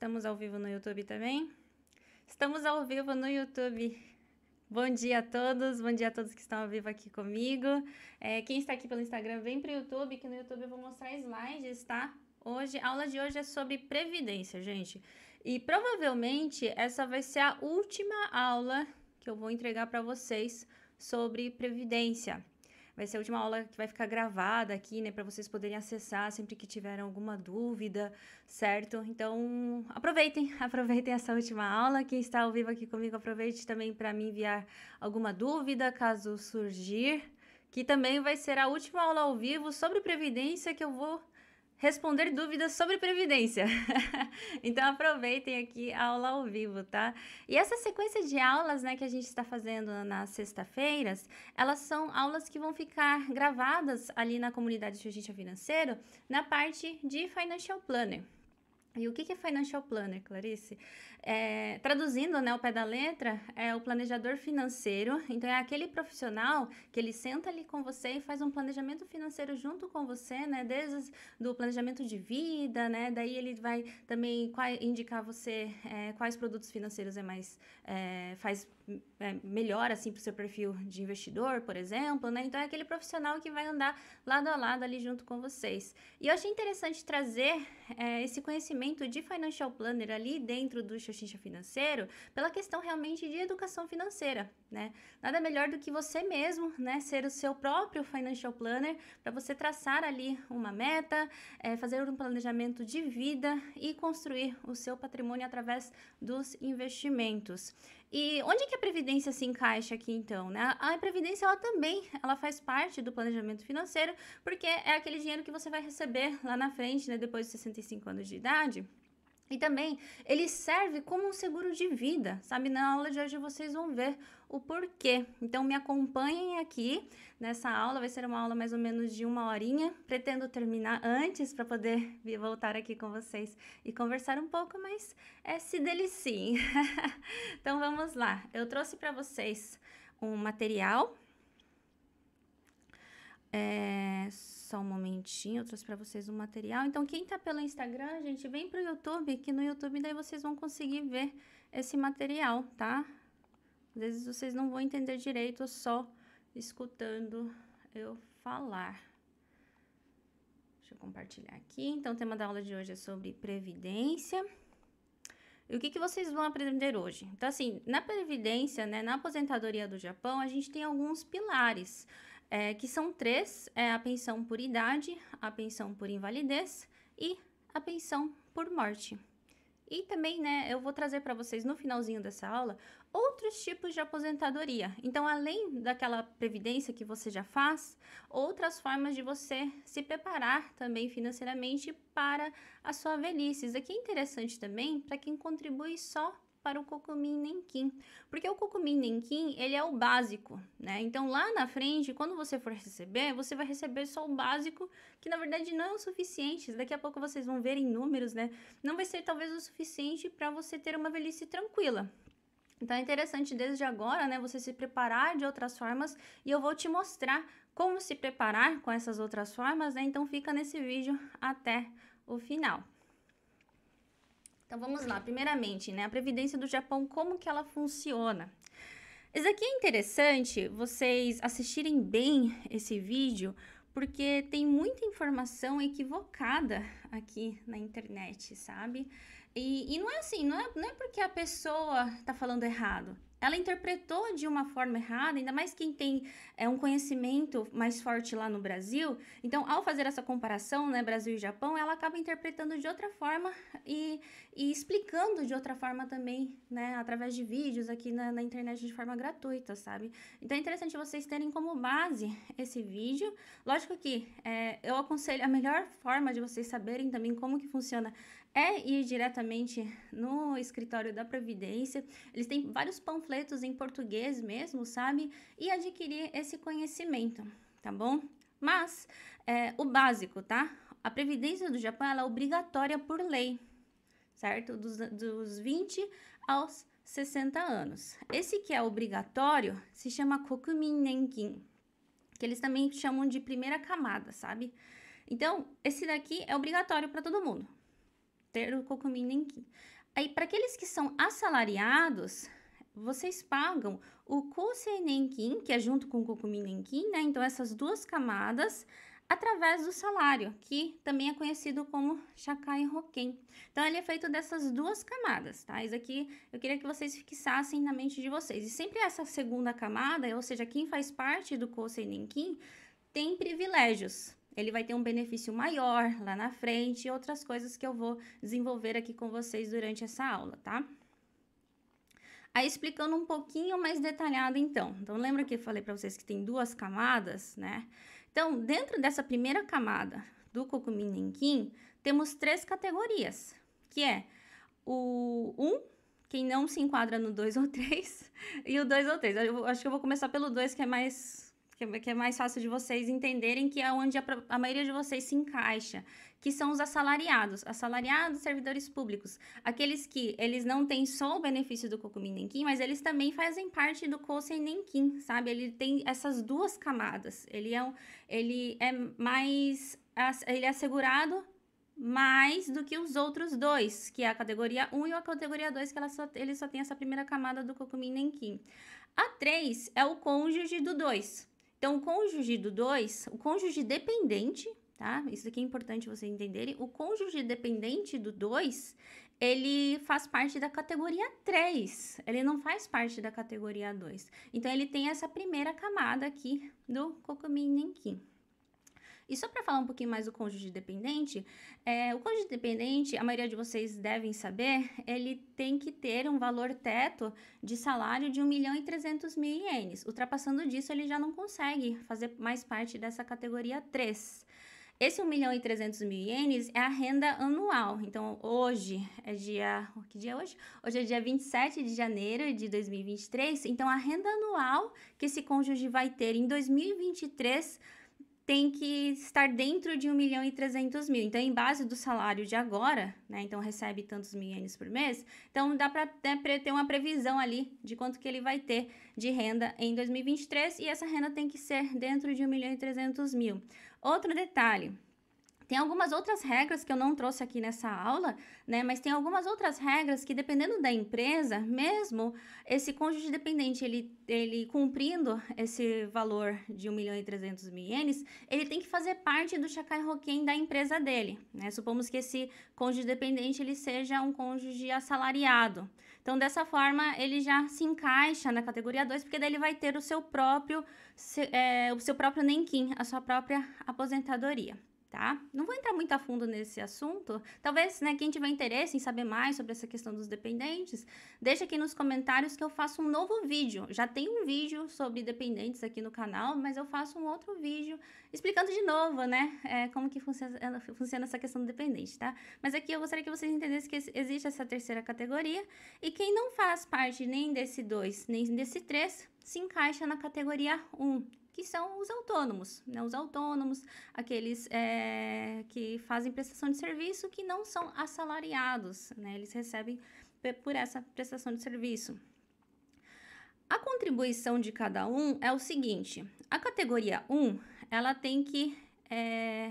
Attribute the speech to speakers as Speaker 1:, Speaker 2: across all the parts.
Speaker 1: Estamos ao vivo no YouTube também? Estamos ao vivo no YouTube. Bom dia a todos, bom dia a todos que estão ao vivo aqui comigo. É, quem está aqui pelo Instagram, vem para o YouTube, que no YouTube eu vou mostrar slides, tá? Hoje, a aula de hoje é sobre previdência, gente. E provavelmente essa vai ser a última aula que eu vou entregar para vocês sobre previdência. Vai ser a última aula que vai ficar gravada aqui, né, para vocês poderem acessar sempre que tiverem alguma dúvida, certo? Então, aproveitem, aproveitem essa última aula. Quem está ao vivo aqui comigo, aproveite também para me enviar alguma dúvida, caso surgir, que também vai ser a última aula ao vivo sobre previdência que eu vou responder dúvidas sobre previdência. então aproveitem aqui a aula ao vivo, tá? E essa sequência de aulas, né, que a gente está fazendo nas sexta-feiras, elas são aulas que vão ficar gravadas ali na comunidade de Justiça Financeiro, na parte de Financial Planner. E o que é Financial Planner, Clarice? É, traduzindo né, o pé da letra, é o planejador financeiro. Então, é aquele profissional que ele senta ali com você e faz um planejamento financeiro junto com você, né? Desde do planejamento de vida, né? Daí ele vai também indicar você é, quais produtos financeiros é mais é, faz é, melhor assim para o seu perfil de investidor, por exemplo, né? Então é aquele profissional que vai andar lado a lado ali junto com vocês. E eu achei interessante trazer é, esse conhecimento de financial planner ali dentro do Xoxincha Financeiro pela questão realmente de educação financeira, né? Nada melhor do que você mesmo, né? Ser o seu próprio financial planner para você traçar ali uma meta, é, fazer um planejamento de vida e construir o seu patrimônio através dos investimentos. E onde que a previdência se encaixa aqui então, né? A previdência ela também, ela faz parte do planejamento financeiro, porque é aquele dinheiro que você vai receber lá na frente, né, depois de 65 anos de idade. E também ele serve como um seguro de vida, sabe? Na aula de hoje vocês vão ver o porquê. Então me acompanhem aqui nessa aula, vai ser uma aula mais ou menos de uma horinha. Pretendo terminar antes para poder voltar aqui com vocês e conversar um pouco, mas é se deliciem. então vamos lá. Eu trouxe para vocês um material. É só um momentinho, eu trouxe para vocês um material. Então, quem tá pelo Instagram, gente, vem pro YouTube, que no YouTube daí vocês vão conseguir ver esse material, tá? Às vezes vocês não vão entender direito só escutando eu falar. Deixa eu compartilhar aqui. Então, o tema da aula de hoje é sobre previdência. E o que, que vocês vão aprender hoje? Então, assim, na previdência, né, na aposentadoria do Japão, a gente tem alguns pilares é, que são três: é a pensão por idade, a pensão por invalidez e a pensão por morte. E também, né, eu vou trazer para vocês no finalzinho dessa aula outros tipos de aposentadoria. Então, além daquela previdência que você já faz, outras formas de você se preparar também financeiramente para a sua velhice. Isso aqui é interessante também para quem contribui só para o Kokumin Nenkin, porque o Kokumin Nenkin, ele é o básico, né? Então lá na frente, quando você for receber, você vai receber só o básico, que na verdade não é o suficiente. Daqui a pouco vocês vão ver em números, né? Não vai ser talvez o suficiente para você ter uma velhice tranquila. Então é interessante desde agora, né, você se preparar de outras formas e eu vou te mostrar como se preparar com essas outras formas, né? Então fica nesse vídeo até o final. Então vamos lá, primeiramente, né, a previdência do Japão, como que ela funciona? Isso aqui é interessante vocês assistirem bem esse vídeo, porque tem muita informação equivocada aqui na internet, sabe? E, e não é assim, não é, não é porque a pessoa tá falando errado, ela interpretou de uma forma errada, ainda mais quem tem é, um conhecimento mais forte lá no Brasil. Então, ao fazer essa comparação, né, Brasil e Japão, ela acaba interpretando de outra forma e, e explicando de outra forma também, né, através de vídeos aqui na, na, internet de forma gratuita, sabe? Então, é interessante vocês terem como base esse vídeo. Lógico que é, eu aconselho a melhor forma de vocês saberem também como que funciona é ir diretamente no escritório da Previdência. Eles têm vários panfletos em português mesmo, sabe? E adquirir esse conhecimento, tá bom? Mas é, o básico, tá? A Previdência do Japão é obrigatória por lei, certo? Dos, dos 20 aos 60 anos. Esse que é obrigatório se chama Kokumin Nenkin, que eles também chamam de primeira camada, sabe? Então, esse daqui é obrigatório para todo mundo ter o Kokumin Nenkin. Aí, para aqueles que são assalariados, vocês pagam o Nenkin, que é junto com o Kokumin né? Então, essas duas camadas através do salário, que também é conhecido como Shakai Hoken. Então, ele é feito dessas duas camadas, tá? Isso aqui eu queria que vocês fixassem na mente de vocês. E sempre essa segunda camada, ou seja, quem faz parte do Kosei tem privilégios. Ele vai ter um benefício maior lá na frente e outras coisas que eu vou desenvolver aqui com vocês durante essa aula, tá? Aí explicando um pouquinho mais detalhado então. Então lembra que eu falei para vocês que tem duas camadas, né? Então, dentro dessa primeira camada do Kokumin temos três categorias, que é o 1, um, quem não se enquadra no 2 ou 3, e o 2 ou 3. Eu acho que eu vou começar pelo 2, que é mais que é mais fácil de vocês entenderem que é onde a, a, maioria de vocês se encaixa, que são os assalariados, assalariados, servidores públicos, aqueles que eles não têm só o benefício do Kokumin Nenkin, mas eles também fazem parte do Kosen Nenkin, sabe? Ele tem essas duas camadas. Ele é, um, ele é mais ele é assegurado mais do que os outros dois, que é a categoria 1 e a categoria 2, que ela só, ele só tem essa primeira camada do Kokumin Nenkin. A 3 é o cônjuge do 2. Então, o cônjuge do 2, o cônjuge dependente, tá? Isso aqui é importante vocês entenderem. O cônjuge dependente do 2, ele faz parte da categoria 3, ele não faz parte da categoria 2. Então, ele tem essa primeira camada aqui do Kokumin Nenkin. E só para falar um pouquinho mais do cônjuge dependente, é, o cônjuge dependente, a maioria de vocês devem saber, ele tem que ter um valor teto de salário de 1 milhão e 300 mil ienes. Ultrapassando disso, ele já não consegue fazer mais parte dessa categoria 3. Esse 1 milhão e 300 mil ienes é a renda anual. Então, hoje é dia. Que dia é hoje? Hoje é dia 27 de janeiro de 2023. Então, a renda anual que esse cônjuge vai ter em 2023 tem que estar dentro de 1 milhão e 300 mil. Então, em base do salário de agora, né? Então, recebe tantos mil ienes por mês. Então, dá para né, ter uma previsão ali de quanto que ele vai ter de renda em 2023. E essa renda tem que ser dentro de 1 milhão e 300 mil. Outro detalhe tem algumas outras regras que eu não trouxe aqui nessa aula, né? Mas tem algumas outras regras que, dependendo da empresa, mesmo esse cônjuge dependente, ele, ele cumprindo esse valor de 1 milhão e 300 mil ienes, ele tem que fazer parte do Shakai Hoken da empresa dele, né? Supomos que esse cônjuge dependente, ele seja um cônjuge assalariado. Então, dessa forma, ele já se encaixa na categoria 2, porque daí ele vai ter o seu próprio, é, o seu próprio Nenkin, a sua própria aposentadoria tá? Não vou entrar muito a fundo nesse assunto. Talvez, né, quem tiver interesse em saber mais sobre essa questão dos dependentes, deixa aqui nos comentários que eu faço um novo vídeo. Já tem um vídeo sobre dependentes aqui no canal, mas eu faço um outro vídeo explicando de novo, né, é, como que funciona, funciona essa questão do dependente, tá? Mas aqui eu gostaria que vocês entendessem que existe essa terceira categoria e quem não faz parte nem desse 2, nem desse 3, se encaixa na categoria 1, um, que são os autônomos, né? Os autônomos, aqueles é, que fazem prestação de serviço que não são assalariados, né? Eles recebem por essa prestação de serviço. A contribuição de cada um é o seguinte: a categoria 1, ela tem que. É,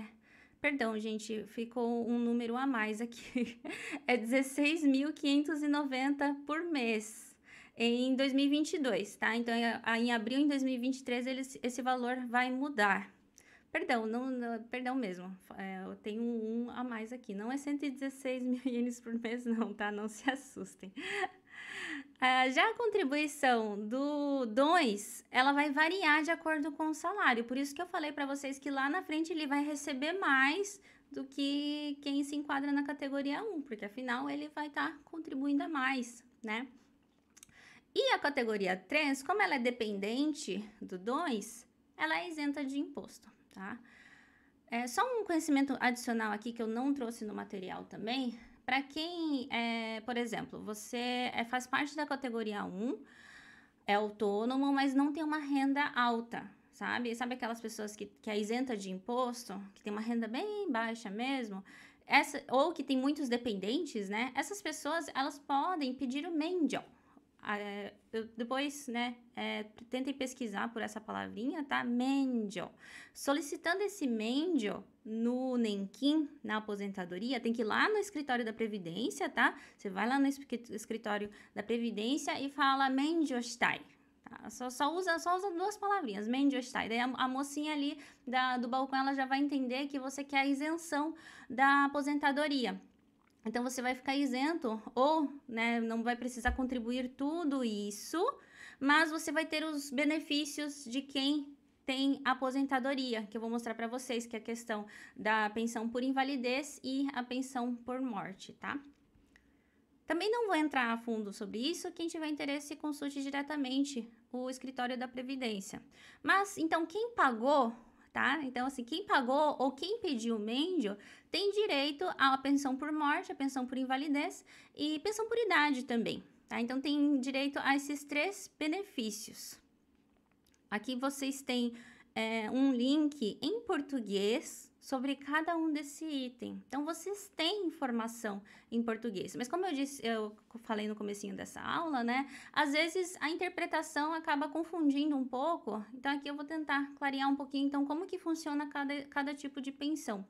Speaker 1: perdão, gente, ficou um número a mais aqui. é 16.590 por mês em 2022, tá? Então, em abril de 2023, eles, esse valor vai mudar. Perdão, não, não perdão mesmo. É, eu tenho um, um, a mais aqui. Não é 116 mil ienes por mês, não, tá? Não se assustem. Uh, já a contribuição do 2, ela vai variar de acordo com o salário. Por isso que eu falei para vocês que lá na frente ele vai receber mais do que quem se enquadra na categoria 1, um, porque afinal ele vai estar tá contribuindo a mais, né? E a categoria 3, como ela é dependente do 2, ela é isenta de imposto, tá? É só um conhecimento adicional aqui que eu não trouxe no material também. Para quem, é, por exemplo, você é, faz parte da categoria 1, é autônomo, mas não tem uma renda alta, sabe? Sabe aquelas pessoas que, que é isenta de imposto, que tem uma renda bem baixa mesmo? Essa, ou que tem muitos dependentes, né? Essas pessoas, elas podem pedir o mendial é, eu, depois, né, é, tentem pesquisar por essa palavrinha, tá? Mendio. Solicitando esse mendio no Nenquim, na aposentadoria, tem que ir lá no escritório da Previdência, tá? Você vai lá no escritório da Previdência e fala mendiostai. Tá? Só, só, usa, só usa duas palavrinhas, mendiostai. Daí a, a mocinha ali da, do balcão, ela já vai entender que você quer a isenção da aposentadoria. Então você vai ficar isento ou né, não vai precisar contribuir tudo isso, mas você vai ter os benefícios de quem tem aposentadoria, que eu vou mostrar para vocês, que é a questão da pensão por invalidez e a pensão por morte, tá? Também não vou entrar a fundo sobre isso, quem tiver interesse consulte diretamente o escritório da Previdência. Mas, então, quem pagou tá? Então, assim, quem pagou ou quem pediu o Mendio tem direito à pensão por morte, a pensão por invalidez e pensão por idade também, tá? Então, tem direito a esses três benefícios. Aqui vocês têm é, um link em português sobre cada um desse item. Então vocês têm informação em português. Mas como eu disse, eu falei no comecinho dessa aula, né? Às vezes a interpretação acaba confundindo um pouco. Então aqui eu vou tentar clarear um pouquinho então como que funciona cada, cada tipo de pensão.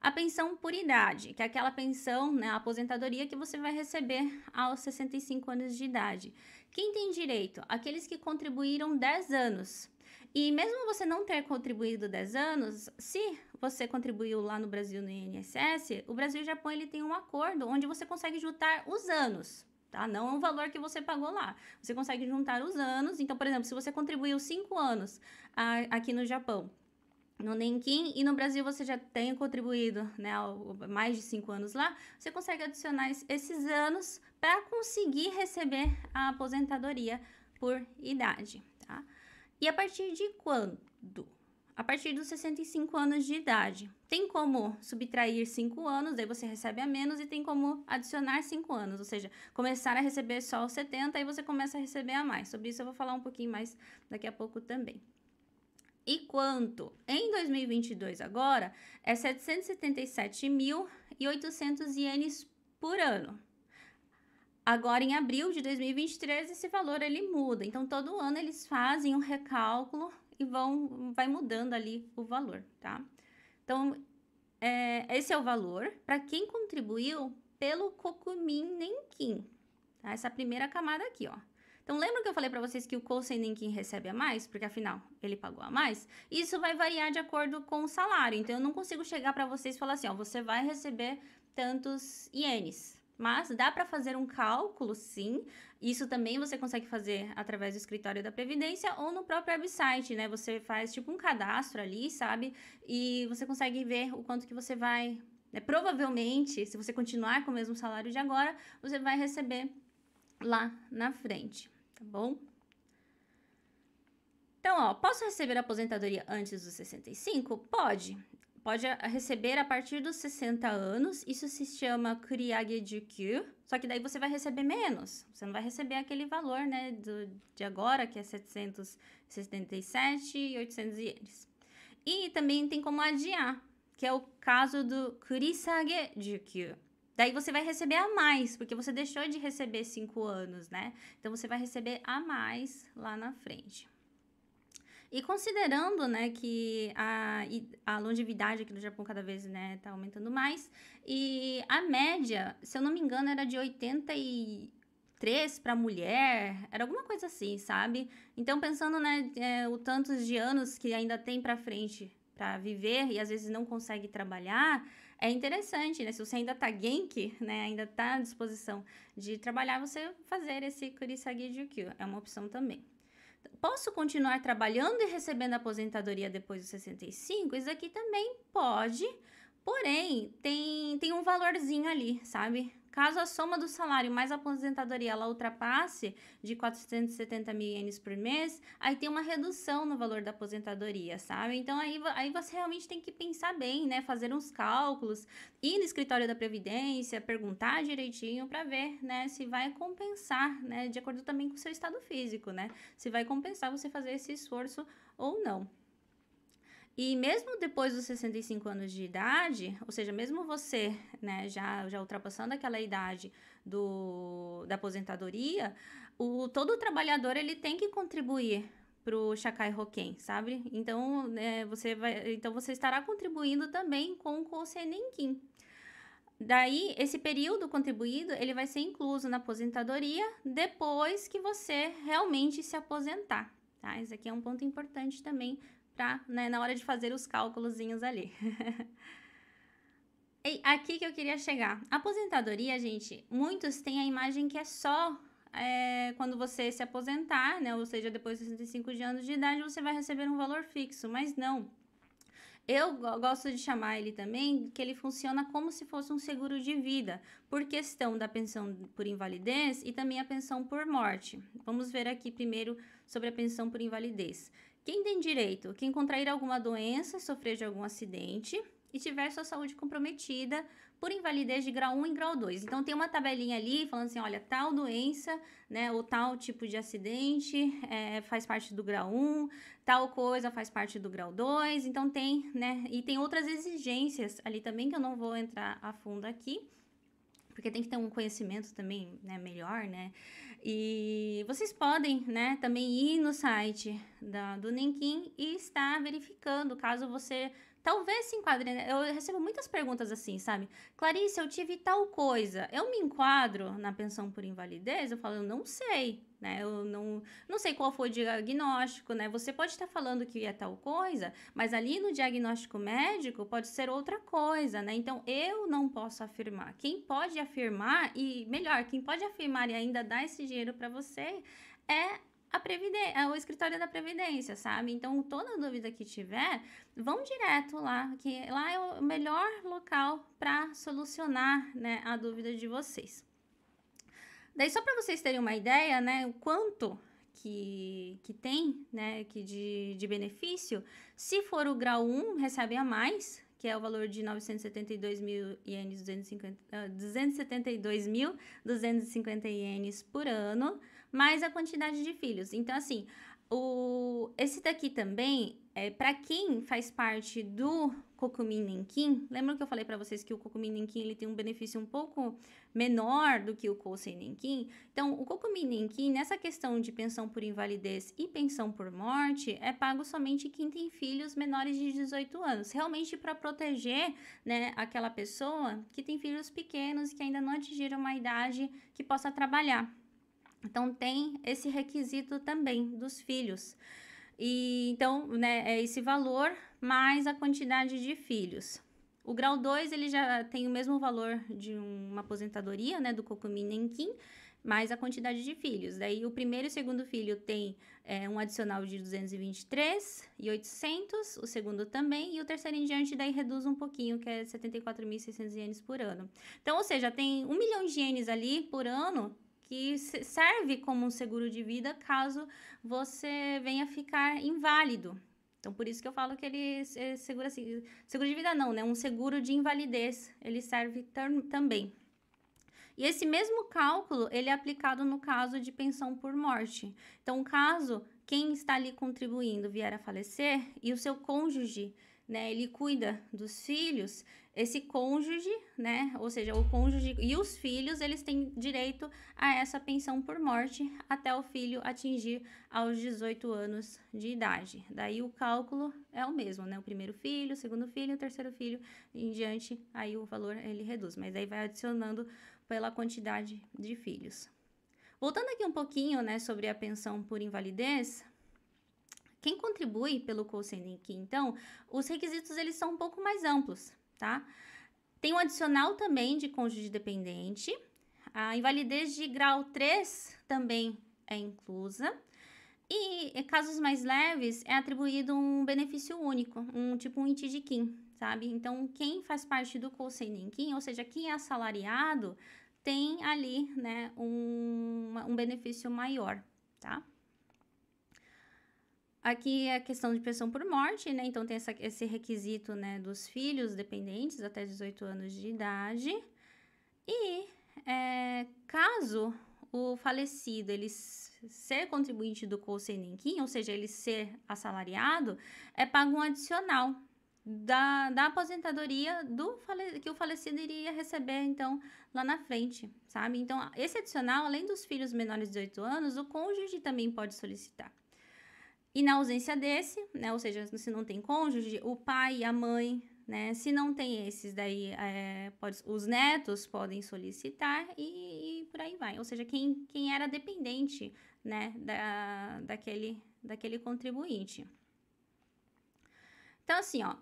Speaker 1: A pensão por idade, que é aquela pensão, né, a aposentadoria que você vai receber aos 65 anos de idade. Quem tem direito? Aqueles que contribuíram 10 anos e mesmo você não ter contribuído 10 anos, se você contribuiu lá no Brasil no INSS, o Brasil e o Japão ele tem um acordo onde você consegue juntar os anos, tá? Não o valor que você pagou lá. Você consegue juntar os anos. Então, por exemplo, se você contribuiu 5 anos a, aqui no Japão, no Nenkin e no Brasil você já tem contribuído né, mais de 5 anos lá, você consegue adicionar esses anos para conseguir receber a aposentadoria por idade, tá? E a partir de quando? A partir dos 65 anos de idade. Tem como subtrair 5 anos, daí você recebe a menos, e tem como adicionar 5 anos, ou seja, começar a receber só os 70 e você começa a receber a mais. Sobre isso eu vou falar um pouquinho mais daqui a pouco também. E quanto? Em 2022 agora é 777.800 ienes por ano. Agora, em abril de 2023, esse valor ele muda. Então, todo ano eles fazem um recálculo e vão vai mudando ali o valor, tá? Então, é, esse é o valor para quem contribuiu pelo Kokumin Nenkin. Tá? Essa primeira camada aqui, ó. Então, lembra que eu falei para vocês que o Kosen Nenkin recebe a mais? Porque, afinal, ele pagou a mais? Isso vai variar de acordo com o salário. Então, eu não consigo chegar para vocês e falar assim, ó, você vai receber tantos ienes. Mas dá para fazer um cálculo, sim. Isso também você consegue fazer através do escritório da Previdência ou no próprio website, né? Você faz tipo um cadastro ali, sabe? E você consegue ver o quanto que você vai. Né? Provavelmente, se você continuar com o mesmo salário de agora, você vai receber lá na frente, tá bom? Então, ó, posso receber a aposentadoria antes dos 65? Pode pode receber a partir dos 60 anos. Isso se chama Kuriagejukyu. Só que daí você vai receber menos. Você não vai receber aquele valor, né, do, de agora, que é 777 e 800 ienes. E também tem como adiar, que é o caso do Kurisagejukyu. Daí você vai receber a mais, porque você deixou de receber 5 anos, né? Então você vai receber a mais lá na frente. E considerando, né, que a, a longevidade aqui no Japão cada vez, né, tá aumentando mais, e a média, se eu não me engano, era de 83 para mulher, era alguma coisa assim, sabe? Então, pensando, né, é, o tantos de anos que ainda tem para frente para viver e às vezes não consegue trabalhar, é interessante, né? Se você ainda tá genki, né, ainda tá à disposição de trabalhar, você fazer esse kurisagi jukyu, é uma opção também posso continuar trabalhando e recebendo aposentadoria depois dos 65? Isso aqui também pode, porém, tem, tem um valorzinho ali, sabe? Caso a soma do salário mais a aposentadoria ela ultrapasse de 470 mil ienes por mês, aí tem uma redução no valor da aposentadoria, sabe? Então aí, aí você realmente tem que pensar bem, né? Fazer uns cálculos, ir no escritório da Previdência, perguntar direitinho para ver, né, se vai compensar, né? De acordo também com o seu estado físico, né? Se vai compensar você fazer esse esforço ou não. E mesmo depois dos 65 anos de idade, ou seja, mesmo você, né, já, já ultrapassando aquela idade do, da aposentadoria, o, todo trabalhador ele tem que contribuir para o Shakai Hoken, sabe? Então, né, você vai, então você estará contribuindo também com o Kousei Nenkin. Daí, esse período contribuído, ele vai ser incluso na aposentadoria depois que você realmente se aposentar, tá? Esse aqui é um ponto importante também para, né, na hora de fazer os cálculos ali. e aqui que eu queria chegar. Aposentadoria, gente, muitos têm a imagem que é só é, quando você se aposentar, né? Ou seja, depois de 65 anos de idade, você vai receber um valor fixo, mas não. Eu gosto de chamar ele também que ele funciona como se fosse um seguro de vida, por questão da pensão por invalidez e também a pensão por morte. Vamos ver aqui primeiro sobre a pensão por invalidez. Quem tem direito? Quem contrair alguma doença, sofrer de algum acidente e tiver sua saúde comprometida por invalidez de grau 1 e grau 2. Então tem uma tabelinha ali falando assim, olha, tal doença, né, ou tal tipo de acidente é, faz parte do grau 1, tal coisa faz parte do grau 2. Então tem, né, e tem outras exigências ali também que eu não vou entrar a fundo aqui, porque tem que ter um conhecimento também, né, melhor, né? E vocês podem, né, também ir no site da, do Nenkin e estar verificando, caso você talvez se enquadre. Né? Eu recebo muitas perguntas assim, sabe? Clarice, eu tive tal coisa, eu me enquadro na pensão por invalidez? Eu falo, eu não sei, né? Eu não, não sei qual foi o diagnóstico, né? Você pode estar falando que é tal coisa, mas ali no diagnóstico médico pode ser outra coisa, né? Então eu não posso afirmar. Quem pode afirmar, e melhor, quem pode afirmar e ainda dar esse dinheiro para você é a previdência, é o escritório da previdência, sabe? Então, toda dúvida que tiver, vão direto lá, que lá é o melhor local para solucionar, né, a dúvida de vocês. Daí, só para vocês terem uma ideia, né, o quanto que, que tem, né, que de, de benefício, se for o grau 1, recebe a mais, que é o valor de 972 mil ienes, 272 mil 250 ienes por ano, mais a quantidade de filhos. Então, assim, o, esse daqui também, é, para quem faz parte do Kokumin Nenkin, lembra que eu falei para vocês que o Kokumin Nenkin ele tem um benefício um pouco menor do que o Kousei Nenkin? Então, o Kokumin Nenkin, nessa questão de pensão por invalidez e pensão por morte, é pago somente quem tem filhos menores de 18 anos, realmente para proteger né, aquela pessoa que tem filhos pequenos que ainda não atingiram uma idade que possa trabalhar. Então, tem esse requisito também dos filhos. E então, né, é esse valor mais a quantidade de filhos. O grau 2, ele já tem o mesmo valor de uma aposentadoria, né, do Kokumi Nenkin, mais a quantidade de filhos. Daí, o primeiro e o segundo filho tem é, um adicional de 223 e 800, o segundo também, e o terceiro em diante daí reduz um pouquinho, que é 74.600 ienes por ano. Então, ou seja, tem um milhão de ienes ali por ano que serve como um seguro de vida caso você venha ficar inválido. Então, por isso que eu falo que ele é segura assim, seguro de vida não, né? Um seguro de invalidez, ele serve também. E esse mesmo cálculo, ele é aplicado no caso de pensão por morte. Então, caso quem está ali contribuindo vier a falecer e o seu cônjuge, né, ele cuida dos filhos, esse cônjuge, né, ou seja, o cônjuge e os filhos, eles têm direito a essa pensão por morte até o filho atingir aos 18 anos de idade. Daí o cálculo é o mesmo, né? O primeiro filho, o segundo filho, o terceiro filho em diante, aí o valor ele reduz, mas aí vai adicionando pela quantidade de filhos. Voltando aqui um pouquinho, né, sobre a pensão por invalidez, quem contribui pelo Cosenec, então, os requisitos eles são um pouco mais amplos, tá? Tem um adicional também de cônjuge dependente. A invalidez de grau 3 também é inclusa. E casos mais leves, é atribuído um benefício único, um tipo um Itidiquim, sabe? Então, quem faz parte do Colsenenquim, ou seja, quem é assalariado, tem ali, né, um, um benefício maior, tá? Aqui é a questão de pensão por morte, né? Então tem essa, esse requisito, né, dos filhos dependentes até 18 anos de idade. E é, caso o falecido ele ser contribuinte do Kousei ou seja, ele ser assalariado, é pago um adicional da, da aposentadoria do que o falecido iria receber, então, lá na frente, sabe? Então, esse adicional, além dos filhos menores de 18 anos, o cônjuge também pode solicitar. E na ausência desse, né, ou seja, se não tem cônjuge, o pai e a mãe, né, se não tem esses, daí é, pode, os netos podem solicitar e, e, por aí vai. Ou seja, quem, quem era dependente, né, da, daquele, daquele contribuinte. Então, assim, ó,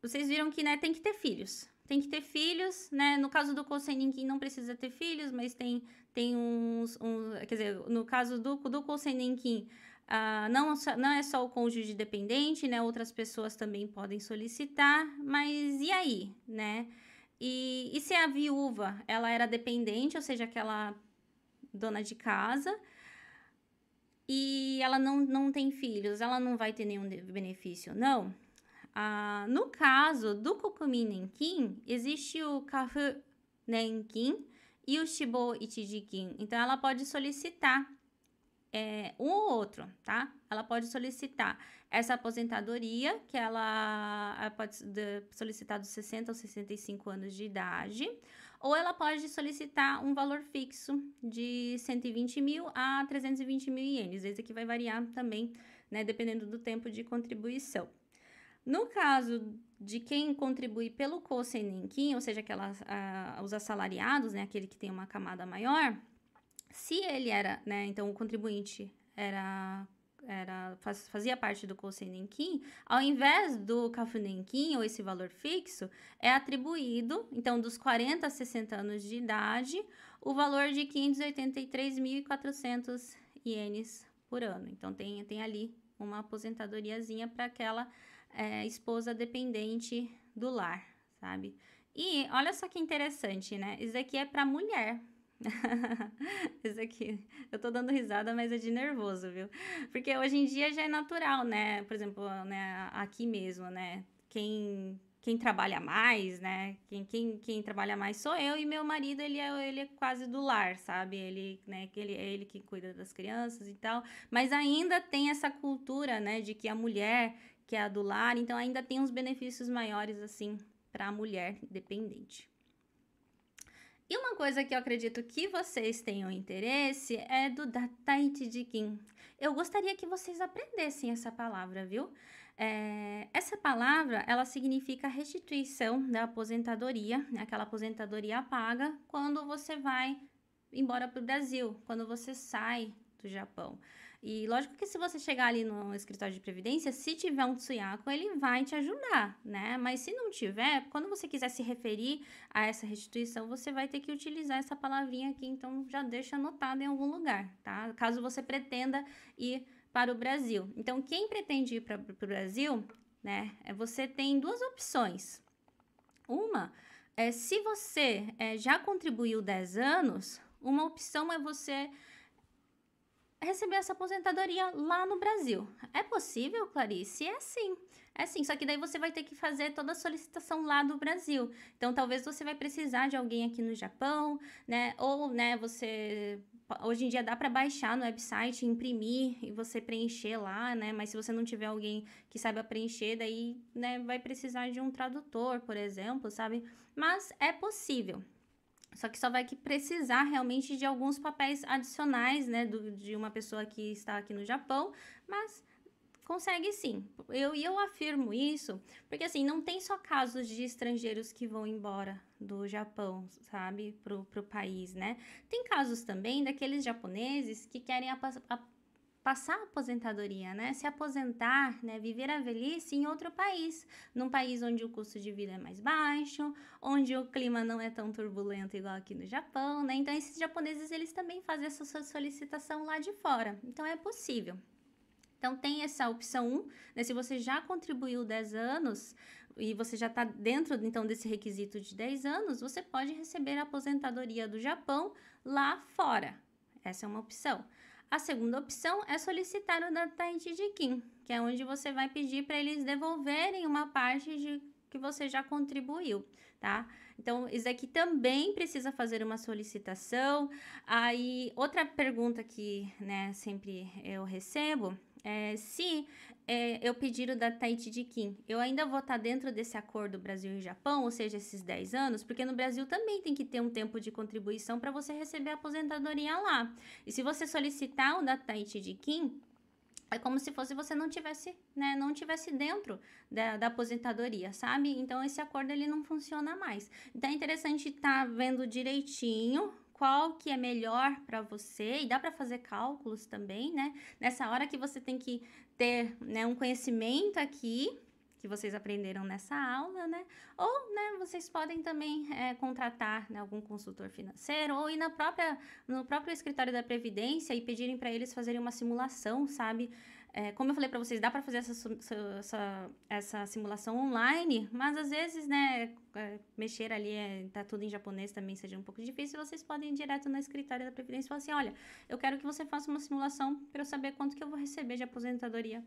Speaker 1: vocês viram que, né, tem que ter filhos. Tem que ter filhos, né? No caso do Koseninkin não precisa ter filhos, mas tem, tem uns, uns Quer dizer, no caso do, do Koseninkin, uh, não, não é só o cônjuge dependente, né? Outras pessoas também podem solicitar, mas e aí, né? E, e se a viúva, ela era dependente, ou seja, aquela dona de casa, e ela não, não tem filhos, ela não vai ter nenhum benefício, não? Ah, no caso do Kokumi Nenkin, existe o Kafu Nenkin e o Shibo Ichijikin. Então, ela pode solicitar é, um ou outro, tá? Ela pode solicitar essa aposentadoria, que ela, pode solicitar dos 60 aos 65 anos de idade, ou ela pode solicitar um valor fixo de 120 mil a 320 mil ienes. Esse aqui vai variar também, né, dependendo do tempo de contribuição. No caso de quem contribui pelo Kosenenkin, ou seja, aquelas, uh, os assalariados, né, aquele que tem uma camada maior, se ele era, né, então o contribuinte era era, faz, fazia parte do Kosenenkin, ao invés do Kafunenkin, ou esse valor fixo, é atribuído, então, dos 40 a 60 anos de idade, o valor de 583.400 ienes por ano. Então, tem, tem ali uma aposentadoriazinha para aquela é, esposa dependente do lar, sabe? E olha só que interessante, né? Isso aqui é para mulher. Isso aqui, eu tô dando risada, mas é de nervoso, viu? Porque hoje em dia já é natural, né? Por exemplo, né, aqui mesmo, né? Quem quem trabalha mais, né? Quem, quem, quem trabalha mais sou eu e meu marido, ele é, ele é quase do lar, sabe? Ele, né, ele, é ele que cuida das crianças e tal. Mas ainda tem essa cultura, né, de que a mulher que é a do lar, então ainda tem uns benefícios maiores assim para a mulher dependente. E uma coisa que eu acredito que vocês tenham interesse é do Dataitijikin. Eu gostaria que vocês aprendessem essa palavra, viu? É, essa palavra, ela significa restituição da aposentadoria, né? aquela aposentadoria paga quando você vai embora para o Brasil, quando você sai do Japão. E lógico que se você chegar ali no escritório de previdência, se tiver um tsuyako, ele vai te ajudar, né? Mas se não tiver, quando você quiser se referir a essa restituição, você vai ter que utilizar essa palavrinha aqui, então já deixa anotado em algum lugar, tá? Caso você pretenda ir para o Brasil. Então, quem pretende ir para o Brasil, né? É, você tem duas opções. Uma é se você é, já contribuiu 10 anos, uma opção é você receber essa aposentadoria lá no Brasil. É possível, Clarice? É sim. É sim, só que daí você vai ter que fazer toda a solicitação lá do Brasil. Então, talvez você vai precisar de alguém aqui no Japão, né? Ou, né, você hoje em dia dá para baixar no website, imprimir e você preencher lá, né? Mas se você não tiver alguém que saiba preencher, daí, né, vai precisar de um tradutor, por exemplo, sabe? Mas é possível. Só que só vai que precisar realmente de alguns papéis adicionais, né, do, de uma pessoa que está aqui no Japão, mas consegue sim. Eu, eu afirmo isso, porque assim, não tem só casos de estrangeiros que vão embora do Japão, sabe, pro, pro país, né? Tem casos também daqueles japoneses que querem a, a passar a aposentadoria, né? Se aposentar, né? Viver a velhice em outro país, num país onde o custo de vida é mais baixo, onde o clima não é tão turbulento igual aqui no Japão, né? Então esses japoneses eles também fazem essa solicitação lá de fora. Então é possível. Então tem essa opção 1, né? Se você já contribuiu 10 anos, e você já está dentro então desse requisito de 10 anos, você pode receber a aposentadoria do Japão lá fora. Essa é uma opção. A segunda opção é solicitar o Dataiti de Kim, que é onde você vai pedir para eles devolverem uma parte de que você já contribuiu, tá? Então, isso aqui também precisa fazer uma solicitação. Aí, outra pergunta que, né, sempre eu recebo é se é, eu pedir o da Tahiti de Kim, eu ainda vou estar dentro desse acordo Brasil e Japão, ou seja, esses 10 anos, porque no Brasil também tem que ter um tempo de contribuição para você receber a aposentadoria lá. E se você solicitar o da Tahiti de Kim, é como se fosse você não tivesse, né, não tivesse dentro da, da, aposentadoria, sabe? Então esse acordo ele não funciona mais. Então é interessante estar tá vendo direitinho qual que é melhor para você e dá para fazer cálculos também, né? Nessa hora que você tem que ter, né, um conhecimento aqui que vocês aprenderam nessa aula, né? Ou, né, vocês podem também é, contratar né, algum consultor financeiro ou ir na própria, no próprio escritório da Previdência e pedirem para eles fazerem uma simulação, sabe? É, como eu falei para vocês, dá para fazer essa, essa, essa, simulação online, mas às vezes, né, é, mexer ali, é, tá tudo em japonês também seja um pouco difícil, vocês podem ir direto no escritório da Previdência e falar assim, olha, eu quero que você faça uma simulação para eu saber quanto que eu vou receber de aposentadoria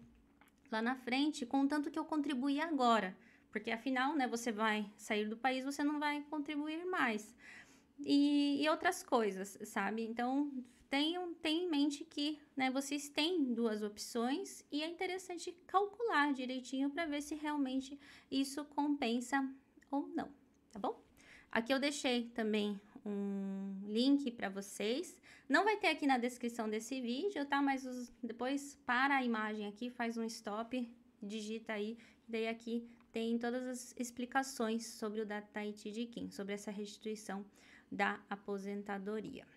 Speaker 1: lá na frente, contanto que eu contribuir agora. Porque afinal, né, você vai sair do país, você não vai contribuir mais. E, e outras coisas, sabe? Então, tenham, tenham em mente que né, vocês têm duas opções e é interessante calcular direitinho para ver se realmente isso compensa ou não, tá bom? Aqui eu deixei também um link para vocês. Não vai ter aqui na descrição desse vídeo, tá? Mas os, depois para a imagem aqui, faz um stop, digita aí, daí aqui tem todas as explicações sobre o da Tahiti de Kim, sobre essa restituição da aposentadoria.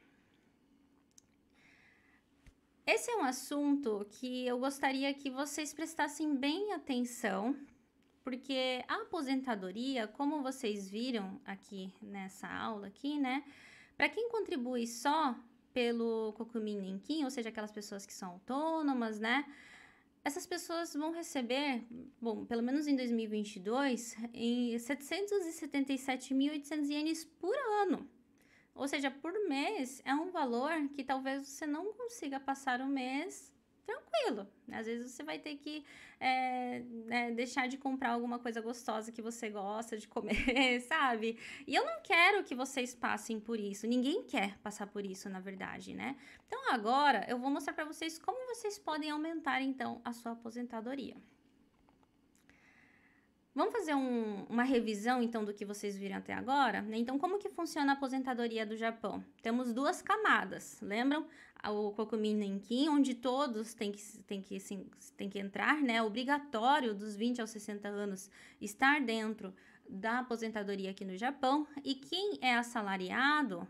Speaker 1: Esse é um assunto que eu gostaria que vocês prestassem bem atenção, porque a aposentadoria, como vocês viram aqui nessa aula aqui, né? Para quem contribui só pelo Kokumi Nenkin, ou seja, aquelas pessoas que são autônomas, né? Essas pessoas vão receber, bom, pelo menos em 2022, em 777.800 ienes por ano. Ou seja, por mês é um valor que talvez você não consiga passar o mês tranquilo. Às vezes você vai ter que é, é, deixar de comprar alguma coisa gostosa que você gosta de comer, sabe? E eu não quero que vocês passem por isso. Ninguém quer passar por isso, na verdade, né? Então agora eu vou mostrar para vocês como vocês podem aumentar então a sua aposentadoria. Vamos fazer um, uma revisão, então, do que vocês viram até agora? Né? Então, como que funciona a aposentadoria do Japão? Temos duas camadas, lembram? O Kokumin Nenkin, onde todos têm que, têm que, sim, têm que entrar, né? É obrigatório dos 20 aos 60 anos estar dentro da aposentadoria aqui no Japão. E quem é assalariado,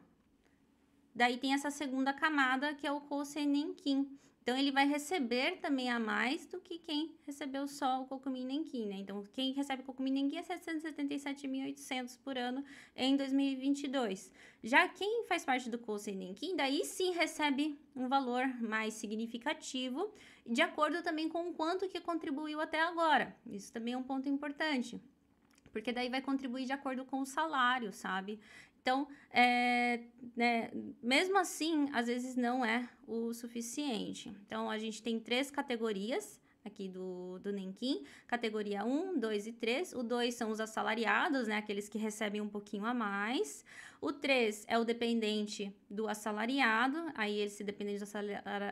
Speaker 1: daí tem essa segunda camada, que é o Kousei Nenkin, então, ele vai receber também a mais do que quem recebeu só o Kokumin Nenkin, né? Então, quem recebe o Kokumin Nenkin é 777.800 por ano em 2022. Já quem faz parte do Kousei Nenkin, daí sim recebe um valor mais significativo, de acordo também com o quanto que contribuiu até agora. Isso também é um ponto importante porque daí vai contribuir de acordo com o salário, sabe? Então, é, né, mesmo assim, às vezes não é o suficiente. Então, a gente tem três categorias aqui do, do Nenquim, categoria 1, 2 e 3. O 2 são os assalariados, né, aqueles que recebem um pouquinho a mais. O 3 é o dependente do assalariado, aí esse dependente do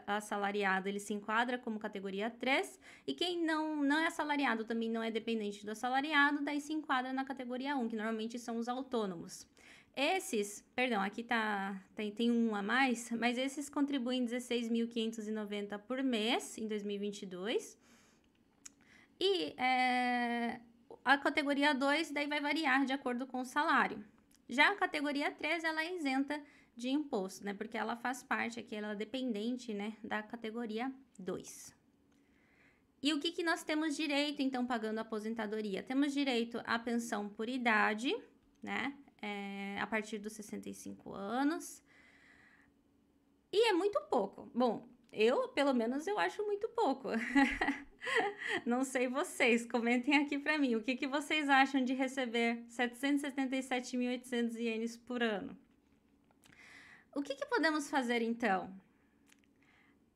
Speaker 1: assalariado, ele se enquadra como categoria 3. E quem não, não é assalariado, também não é dependente do assalariado, daí se enquadra na categoria 1, que normalmente são os autônomos. Esses, perdão, aqui tá, tem, tem um a mais, mas esses contribuem 16.590 por mês em 2022. E é, a categoria 2 daí vai variar de acordo com o salário. Já a categoria 3, ela é isenta de imposto, né? Porque ela faz parte aqui, ela é dependente, né, da categoria 2. E o que, que nós temos direito, então, pagando a aposentadoria? Temos direito à pensão por idade, né? É, a partir dos 65 anos. E é muito pouco. Bom, eu, pelo menos, eu acho muito pouco. Não sei vocês, comentem aqui para mim. O que, que vocês acham de receber 777.800 ienes por ano? O que, que podemos fazer então?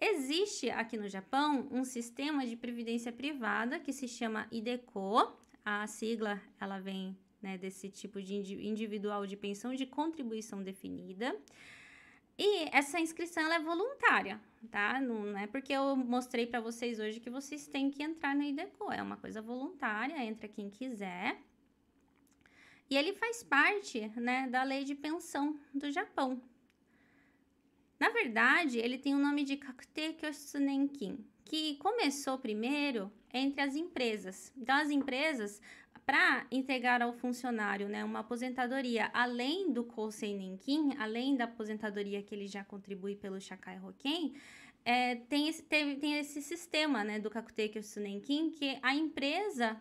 Speaker 1: Existe aqui no Japão um sistema de previdência privada que se chama IDECO, A sigla, ela vem né, desse tipo de individual de pensão de contribuição definida. E essa inscrição é voluntária, tá? Não é porque eu mostrei para vocês hoje que vocês têm que entrar no IDECO, é uma coisa voluntária, entra quem quiser. E ele faz parte, né, da lei de pensão do Japão. Na verdade, ele tem o nome de Kakute Kyoshitsunenkin, que começou primeiro entre as empresas. Então, as empresas, para entregar ao funcionário né, uma aposentadoria além do Kousei Nenkin, além da aposentadoria que ele já contribui pelo Shakai Hoken, é, tem, esse, tem, tem esse sistema né, do Kakutei Kyosu que a empresa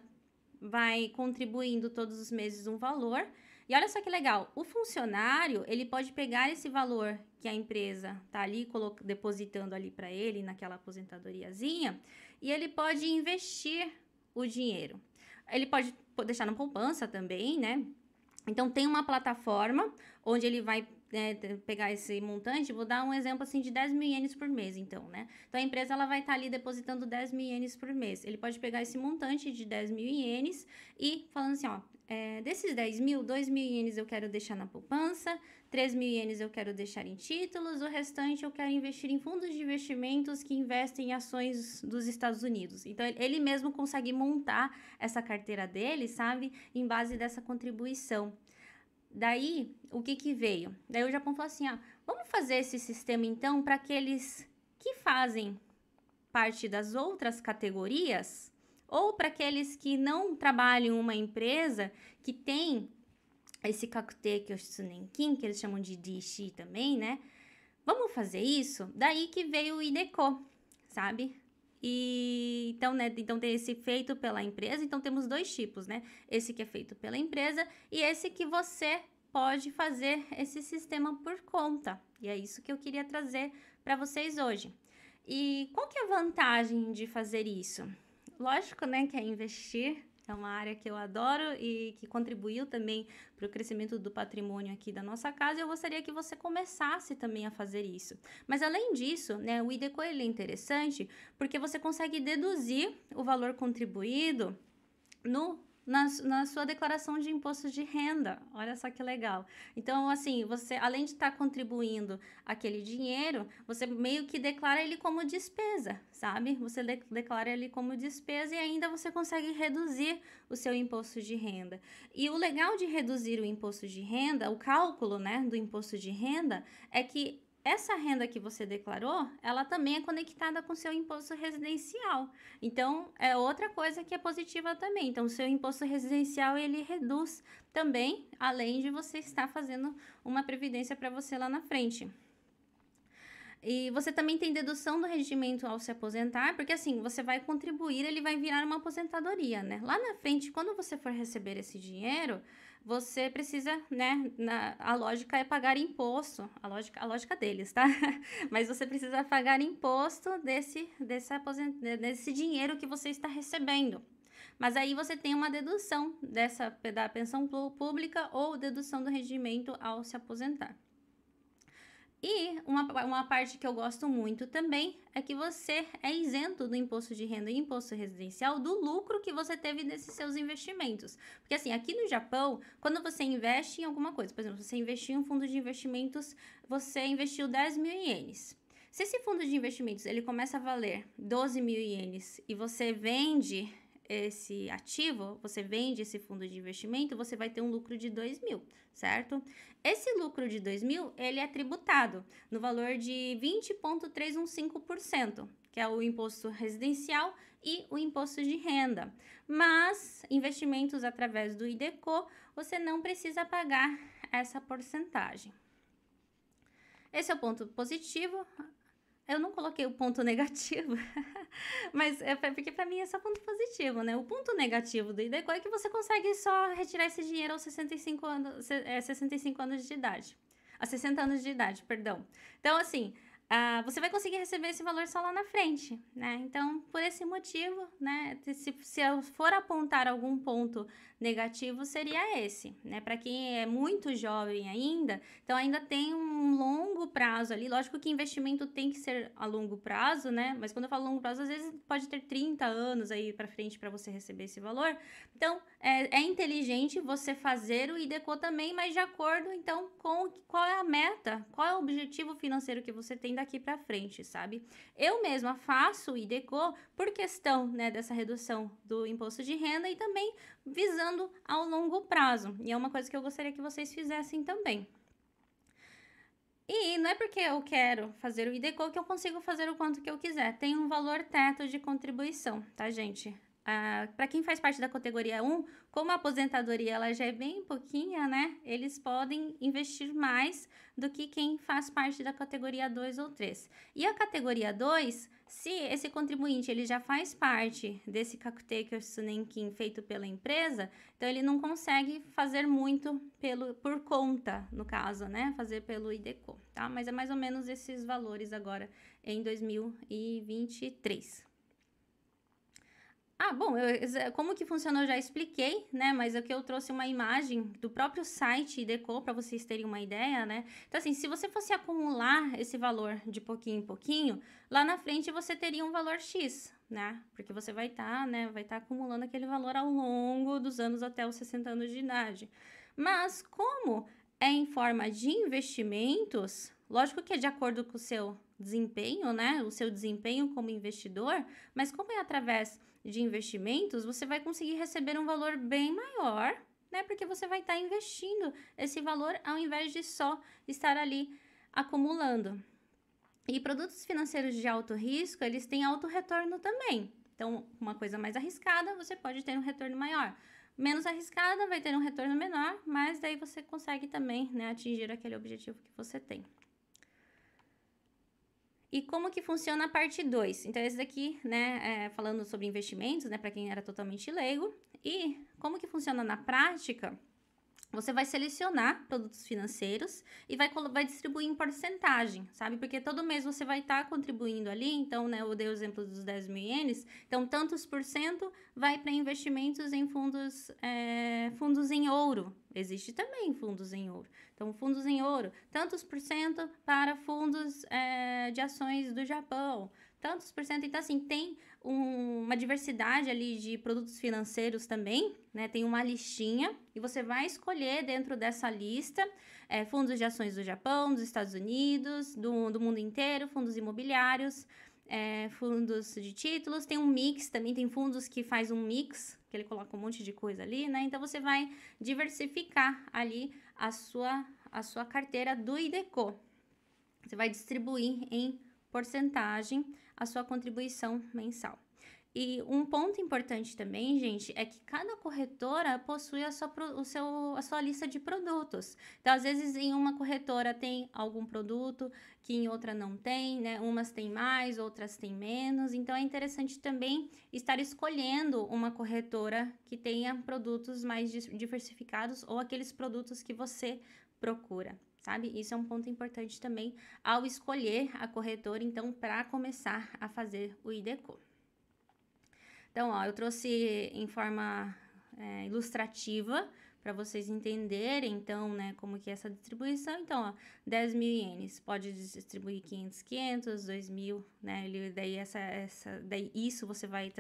Speaker 1: vai contribuindo todos os meses um valor. E olha só que legal, o funcionário, ele pode pegar esse valor que a empresa tá ali depositando ali para ele naquela aposentadoriazinha e ele pode investir o dinheiro. Ele pode deixar na poupança também, né? Então tem uma plataforma onde ele vai né, pegar esse montante, vou dar um exemplo assim de 10 mil ienes por mês, então, né? Então a empresa ela vai estar tá ali depositando 10 mil ienes por mês. Ele pode pegar esse montante de 10 mil ienes e falando assim, ó, é, desses 10 mil, 2 mil ienes eu quero deixar na poupança, 3 mil ienes eu quero deixar em títulos, o restante eu quero investir em fundos de investimentos que investem em ações dos Estados Unidos. Então, ele mesmo consegue montar essa carteira dele, sabe, em base dessa contribuição. Daí, o que que veio? Daí o Japão falou assim, ah, vamos fazer esse sistema então para aqueles que fazem parte das outras categorias ou para aqueles que não trabalham em uma empresa que tem esse kakute kyoshinenkin, que eles chamam de dishi também, né? Vamos fazer isso? Daí que veio o IDECO, sabe? E então, né, então tem esse feito pela empresa, então temos dois tipos, né? Esse que é feito pela empresa e esse que você pode fazer esse sistema por conta. E é isso que eu queria trazer para vocês hoje. E qual que é a vantagem de fazer isso? Lógico, né, que é investir é uma área que eu adoro e que contribuiu também para o crescimento do patrimônio aqui da nossa casa. Eu gostaria que você começasse também a fazer isso. Mas além disso, né, o IDECO ele é interessante porque você consegue deduzir o valor contribuído no na, na sua declaração de imposto de renda. Olha só que legal. Então, assim, você, além de estar tá contribuindo aquele dinheiro, você meio que declara ele como despesa, sabe? Você de, declara ele como despesa e ainda você consegue reduzir o seu imposto de renda. E o legal de reduzir o imposto de renda, o cálculo, né, do imposto de renda, é que essa renda que você declarou, ela também é conectada com seu imposto residencial. Então, é outra coisa que é positiva também. Então, seu imposto residencial, ele reduz também, além de você estar fazendo uma previdência para você lá na frente. E você também tem dedução do regimento ao se aposentar, porque assim, você vai contribuir, ele vai virar uma aposentadoria, né? Lá na frente, quando você for receber esse dinheiro, você precisa, né? Na, a lógica é pagar imposto, a lógica, a lógica deles, tá? Mas você precisa pagar imposto desse, desse, desse dinheiro que você está recebendo. Mas aí você tem uma dedução dessa da pensão pública ou dedução do regimento ao se aposentar. E uma, uma parte que eu gosto muito também é que você é isento do imposto de renda e imposto residencial do lucro que você teve desses seus investimentos. Porque assim, aqui no Japão, quando você investe em alguma coisa, por exemplo, você investiu em um fundo de investimentos, você investiu 10 mil ienes. Se esse fundo de investimentos ele começa a valer 12 mil ienes e você vende esse ativo, você vende esse fundo de investimento, você vai ter um lucro de 2 mil, certo? Esse lucro de 2 mil, ele é tributado no valor de 20,315%, que é o imposto residencial e o imposto de renda. Mas investimentos através do IDECO, você não precisa pagar essa porcentagem. Esse é o ponto positivo. Eu não coloquei o ponto negativo, mas é porque para mim é só ponto positivo, né? O ponto negativo do IDECO é que você consegue só retirar esse dinheiro aos 65 anos, é, 65 anos de idade. A 60 anos de idade, perdão. Então, assim, ah, você vai conseguir receber esse valor só lá na frente, né? Então, por esse motivo, né, se, se eu for apontar algum ponto negativo, seria esse, né? Para quem é muito jovem ainda, então ainda tem um longo prazo ali. Lógico que investimento tem que ser a longo prazo, né? Mas quando eu falo longo prazo, às vezes pode ter 30 anos aí para frente para você receber esse valor. Então, é, é inteligente você fazer o IDECO também, mas de acordo, então, com qual é a meta, qual é o objetivo financeiro que você tem daqui para frente, sabe? Eu mesma faço o IDECO por questão, né, dessa redução do imposto de renda e também visando ao longo prazo. E é uma coisa que eu gostaria que vocês fizessem também. E não é porque eu quero fazer o IDECO que eu consigo fazer o quanto que eu quiser. Tem um valor teto de contribuição, tá, gente? Ah, para quem faz parte da categoria 1, como a aposentadoria ela já é bem pouquinha, né? Eles podem investir mais do que quem faz parte da categoria 2 ou 3. E a categoria 2, se esse contribuinte ele já faz parte desse Kakuteiker Sunenkin feito pela empresa, então ele não consegue fazer muito pelo, por conta, no caso, né? Fazer pelo IDECO, tá? Mas é mais ou menos esses valores agora em 2023. Ah, bom, eu, como que funciona eu já expliquei, né? Mas aqui eu trouxe uma imagem do próprio site Deco para vocês terem uma ideia, né? Então, assim, se você fosse acumular esse valor de pouquinho em pouquinho, lá na frente você teria um valor X, né? Porque você vai estar, tá, né? Vai estar tá acumulando aquele valor ao longo dos anos até os 60 anos de idade. Mas como é em forma de investimentos, lógico que é de acordo com o seu desempenho, né? O seu desempenho como investidor, mas como é através de investimentos, você vai conseguir receber um valor bem maior, né? Porque você vai estar tá investindo esse valor ao invés de só estar ali acumulando. E produtos financeiros de alto risco, eles têm alto retorno também. Então, uma coisa mais arriscada, você pode ter um retorno maior. Menos arriscada, vai ter um retorno menor, mas daí você consegue também né, atingir aquele objetivo que você tem. E como que funciona a parte 2? Então, esse daqui, né, é falando sobre investimentos, né, para quem era totalmente leigo. E como que funciona na prática? Você vai selecionar produtos financeiros e vai, vai distribuir em porcentagem, sabe? Porque todo mês você vai estar tá contribuindo ali. Então, né, eu dei o exemplo dos 10 mil ienes. Então, tantos por cento vai para investimentos em fundos, é, fundos em ouro. Existe também fundos em ouro. Então, fundos em ouro, tantos por cento para fundos é, de ações do Japão tantos por cento. Então, assim, tem um, uma diversidade ali de produtos financeiros também, né? Tem uma listinha e você vai escolher dentro dessa lista é, fundos de ações do Japão, dos Estados Unidos, do, do mundo inteiro, fundos imobiliários, é, fundos de títulos. Tem um mix também, tem fundos que faz um mix, que ele coloca um monte de coisa ali, né? Então, você vai diversificar ali a sua, a sua carteira do IDECO. Você vai distribuir em porcentagem a sua contribuição mensal. E um ponto importante também, gente, é que cada corretora possui a sua, o seu, a sua lista de produtos. Então, às vezes, em uma corretora tem algum produto que em outra não tem, né? Umas têm mais, outras têm menos. Então, é interessante também estar escolhendo uma corretora que tenha produtos mais diversificados ou aqueles produtos que você procura sabe? Isso é um ponto importante também ao escolher a corretora, então, para começar a fazer o IDECO. Então, ó, eu trouxe em forma é, ilustrativa para vocês entenderem, então, né, como que é essa distribuição. Então, ó, 10 mil ienes, pode distribuir 500, 500, 2 mil, né, ele, daí, essa, essa, daí isso você vai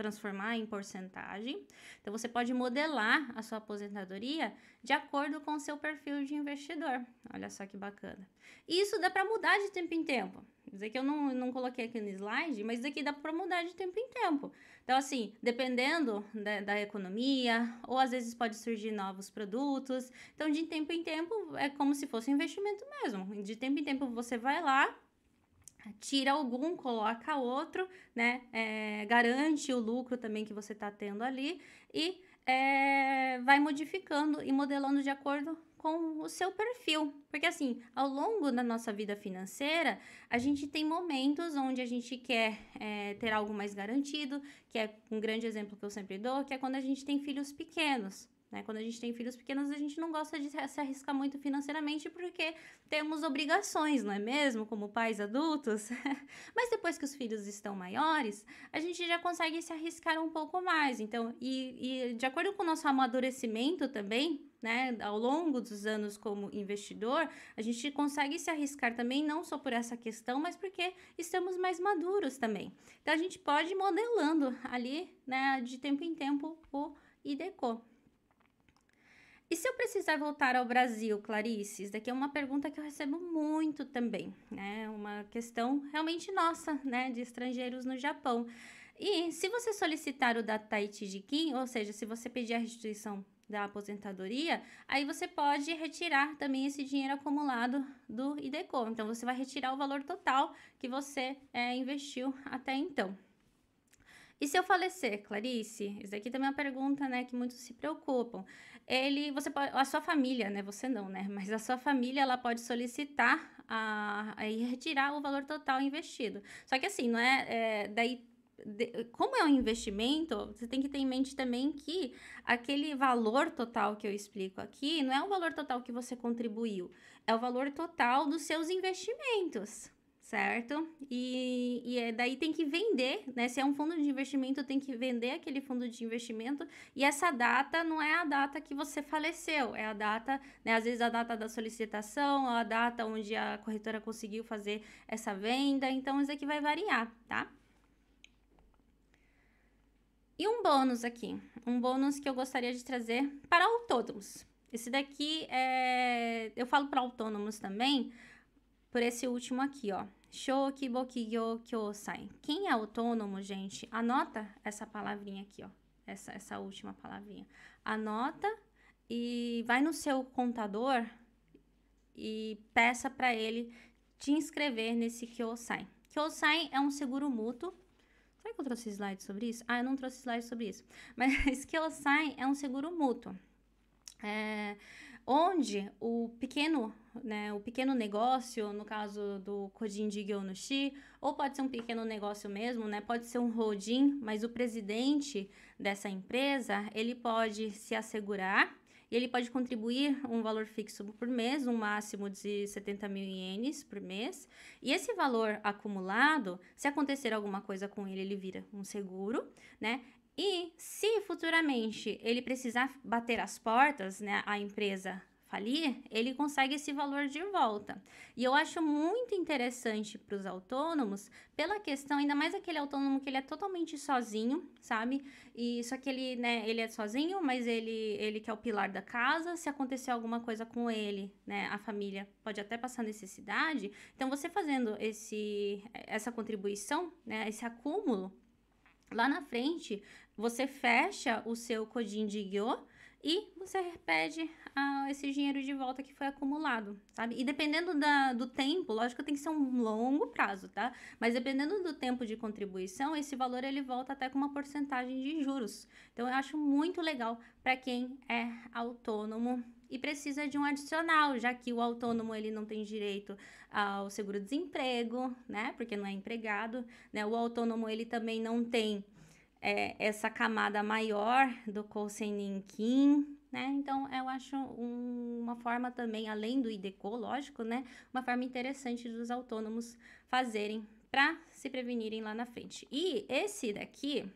Speaker 1: transformar em porcentagem. Então, você pode modelar a sua aposentadoria de acordo com o seu perfil de investidor. Olha só que bacana. E isso dá para mudar de tempo em tempo. Isso aqui eu não, não coloquei aqui no slide, mas aqui dá para mudar de tempo em tempo. Então, assim, dependendo da, da, economia, ou às vezes pode surgir novos produtos. Então, de tempo em tempo, é como se fosse um investimento mesmo. De tempo em tempo, você vai lá, tira algum, coloca outro, né? É, garante o lucro também que você está tendo ali e é, vai modificando e modelando de acordo com o seu perfil. Porque assim, ao longo da nossa vida financeira, a gente tem momentos onde a gente quer é, ter algo mais garantido, que é um grande exemplo que eu sempre dou, que é quando a gente tem filhos pequenos. Né? Quando a gente tem filhos pequenos, a gente não gosta de se arriscar muito financeiramente porque temos obrigações, não é mesmo? Como pais adultos. Mas depois que os filhos estão maiores, a gente já consegue se arriscar um pouco mais. Então, e, e de acordo com o nosso amadurecimento também, né, ao longo dos anos como investidor, a gente consegue se arriscar também, não só por essa questão, mas porque estamos mais maduros também. Então, a gente pode ir modelando ali, né, de tempo em tempo, o IDECO. E se eu precisar voltar ao Brasil, Clarice? Isso daqui é uma pergunta que eu recebo muito também, né? Uma questão realmente nossa, né? De estrangeiros no Japão. E se você solicitar o Dataiti Jikin, ou seja, se você pedir a restituição da aposentadoria, aí você pode retirar também esse dinheiro acumulado do IDECO. Então, você vai retirar o valor total que você é, investiu até então. E se eu falecer, Clarice? Isso aqui também é uma pergunta, né, que muitos se preocupam. Ele, você pode, a sua família, né, você não, né, mas a sua família, ela pode solicitar a, a retirar o valor total investido. Só que assim, não é, é daí como é um investimento, você tem que ter em mente também que aquele valor total que eu explico aqui não é o valor total que você contribuiu, é o valor total dos seus investimentos certo? E, e é, daí tem que vender, né? Se é um fundo de investimento, tem que vender aquele fundo de investimento. E essa data não é a data que você faleceu, é a data, né? Às vezes a data da solicitação, a data onde a corretora conseguiu fazer essa venda. Então, isso aqui vai variar, tá? E um bônus aqui, um bônus que eu gostaria de trazer para autônomos. Esse daqui é. Eu falo para autônomos também, por esse último aqui, ó. Shokibokigyo Kyosai. Quem é autônomo, gente, anota essa palavrinha aqui, ó. Essa, essa última palavrinha. Anota e vai no seu contador e peça para ele te inscrever nesse Kyosai. Kyosai é um seguro mútuo. Será que eu trouxe slide sobre isso? Ah, eu não trouxe slide sobre isso. Mas Kyosai é um seguro mútuo. É, onde o pequeno né, o pequeno negócio, no caso do Kodin de Gyonushi, ou pode ser um pequeno negócio mesmo, né, pode ser um holding, mas o presidente dessa empresa, ele pode se assegurar e ele pode contribuir um valor fixo por mês, um máximo de 70 mil ienes por mês. E esse valor acumulado, se acontecer alguma coisa com ele, ele vira um seguro, né? E se futuramente ele precisar bater as portas, né, a empresa falir, ele consegue esse valor de volta. E eu acho muito interessante para os autônomos, pela questão, ainda mais aquele autônomo que ele é totalmente sozinho, sabe? E só que ele, né, ele é sozinho, mas ele, ele que é o pilar da casa, se acontecer alguma coisa com ele, né, a família pode até passar necessidade. Então, você fazendo esse, essa contribuição, né, esse acúmulo, lá na frente, você fecha o seu codinho de guiô e você pede ah, esse dinheiro de volta que foi acumulado, sabe? E dependendo da, do tempo, lógico tem que ser um longo prazo, tá? Mas dependendo do tempo de contribuição, esse valor ele volta até com uma porcentagem de juros. Então eu acho muito legal para quem é autônomo e precisa de um adicional, já que o autônomo ele não tem direito ao seguro-desemprego, né? Porque não é empregado, né? O autônomo ele também não tem é, essa camada maior do Koseninkin, né? Então, eu acho um, uma forma também, além do IDECO, lógico, né? Uma forma interessante dos autônomos fazerem para se prevenirem lá na frente. E esse daqui,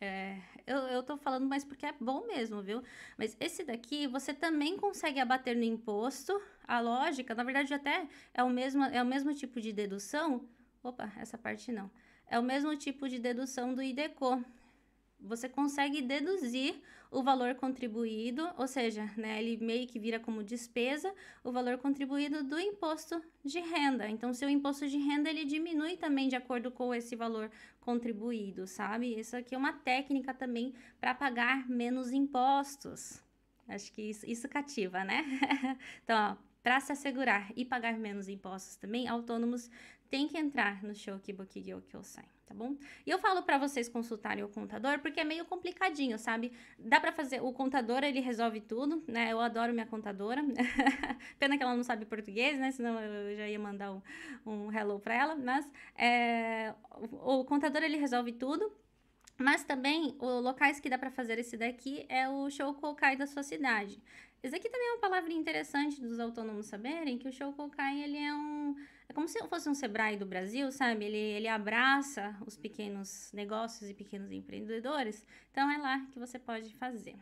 Speaker 1: é, eu, eu tô falando mais porque é bom mesmo, viu? Mas esse daqui, você também consegue abater no imposto. A lógica, na verdade, até é o mesmo, é o mesmo tipo de dedução. Opa, essa parte não é o mesmo tipo de dedução do IDECO. Você consegue deduzir o valor contribuído, ou seja, né, ele meio que vira como despesa o valor contribuído do imposto de renda. Então, seu imposto de renda ele diminui também de acordo com esse valor contribuído, sabe? Isso aqui é uma técnica também para pagar menos impostos. Acho que isso, isso cativa, né? então, para se assegurar e pagar menos impostos também, autônomos tem que entrar no Shokiboki Gyokyo-sai, tá bom? E eu falo para vocês consultarem o contador porque é meio complicadinho, sabe? Dá para fazer, o contador ele resolve tudo, né? Eu adoro minha contadora. Pena que ela não sabe português, né? Senão eu já ia mandar um, um hello para ela, mas é, o, o contador ele resolve tudo. Mas também, os locais que dá para fazer esse daqui é o Shoukokai da sua cidade. Esse aqui também é uma palavrinha interessante dos autônomos saberem, que o Shoukokai, ele é um... É como se fosse um Sebrae do Brasil, sabe? Ele, ele abraça os pequenos negócios e pequenos empreendedores. Então, é lá que você pode fazer.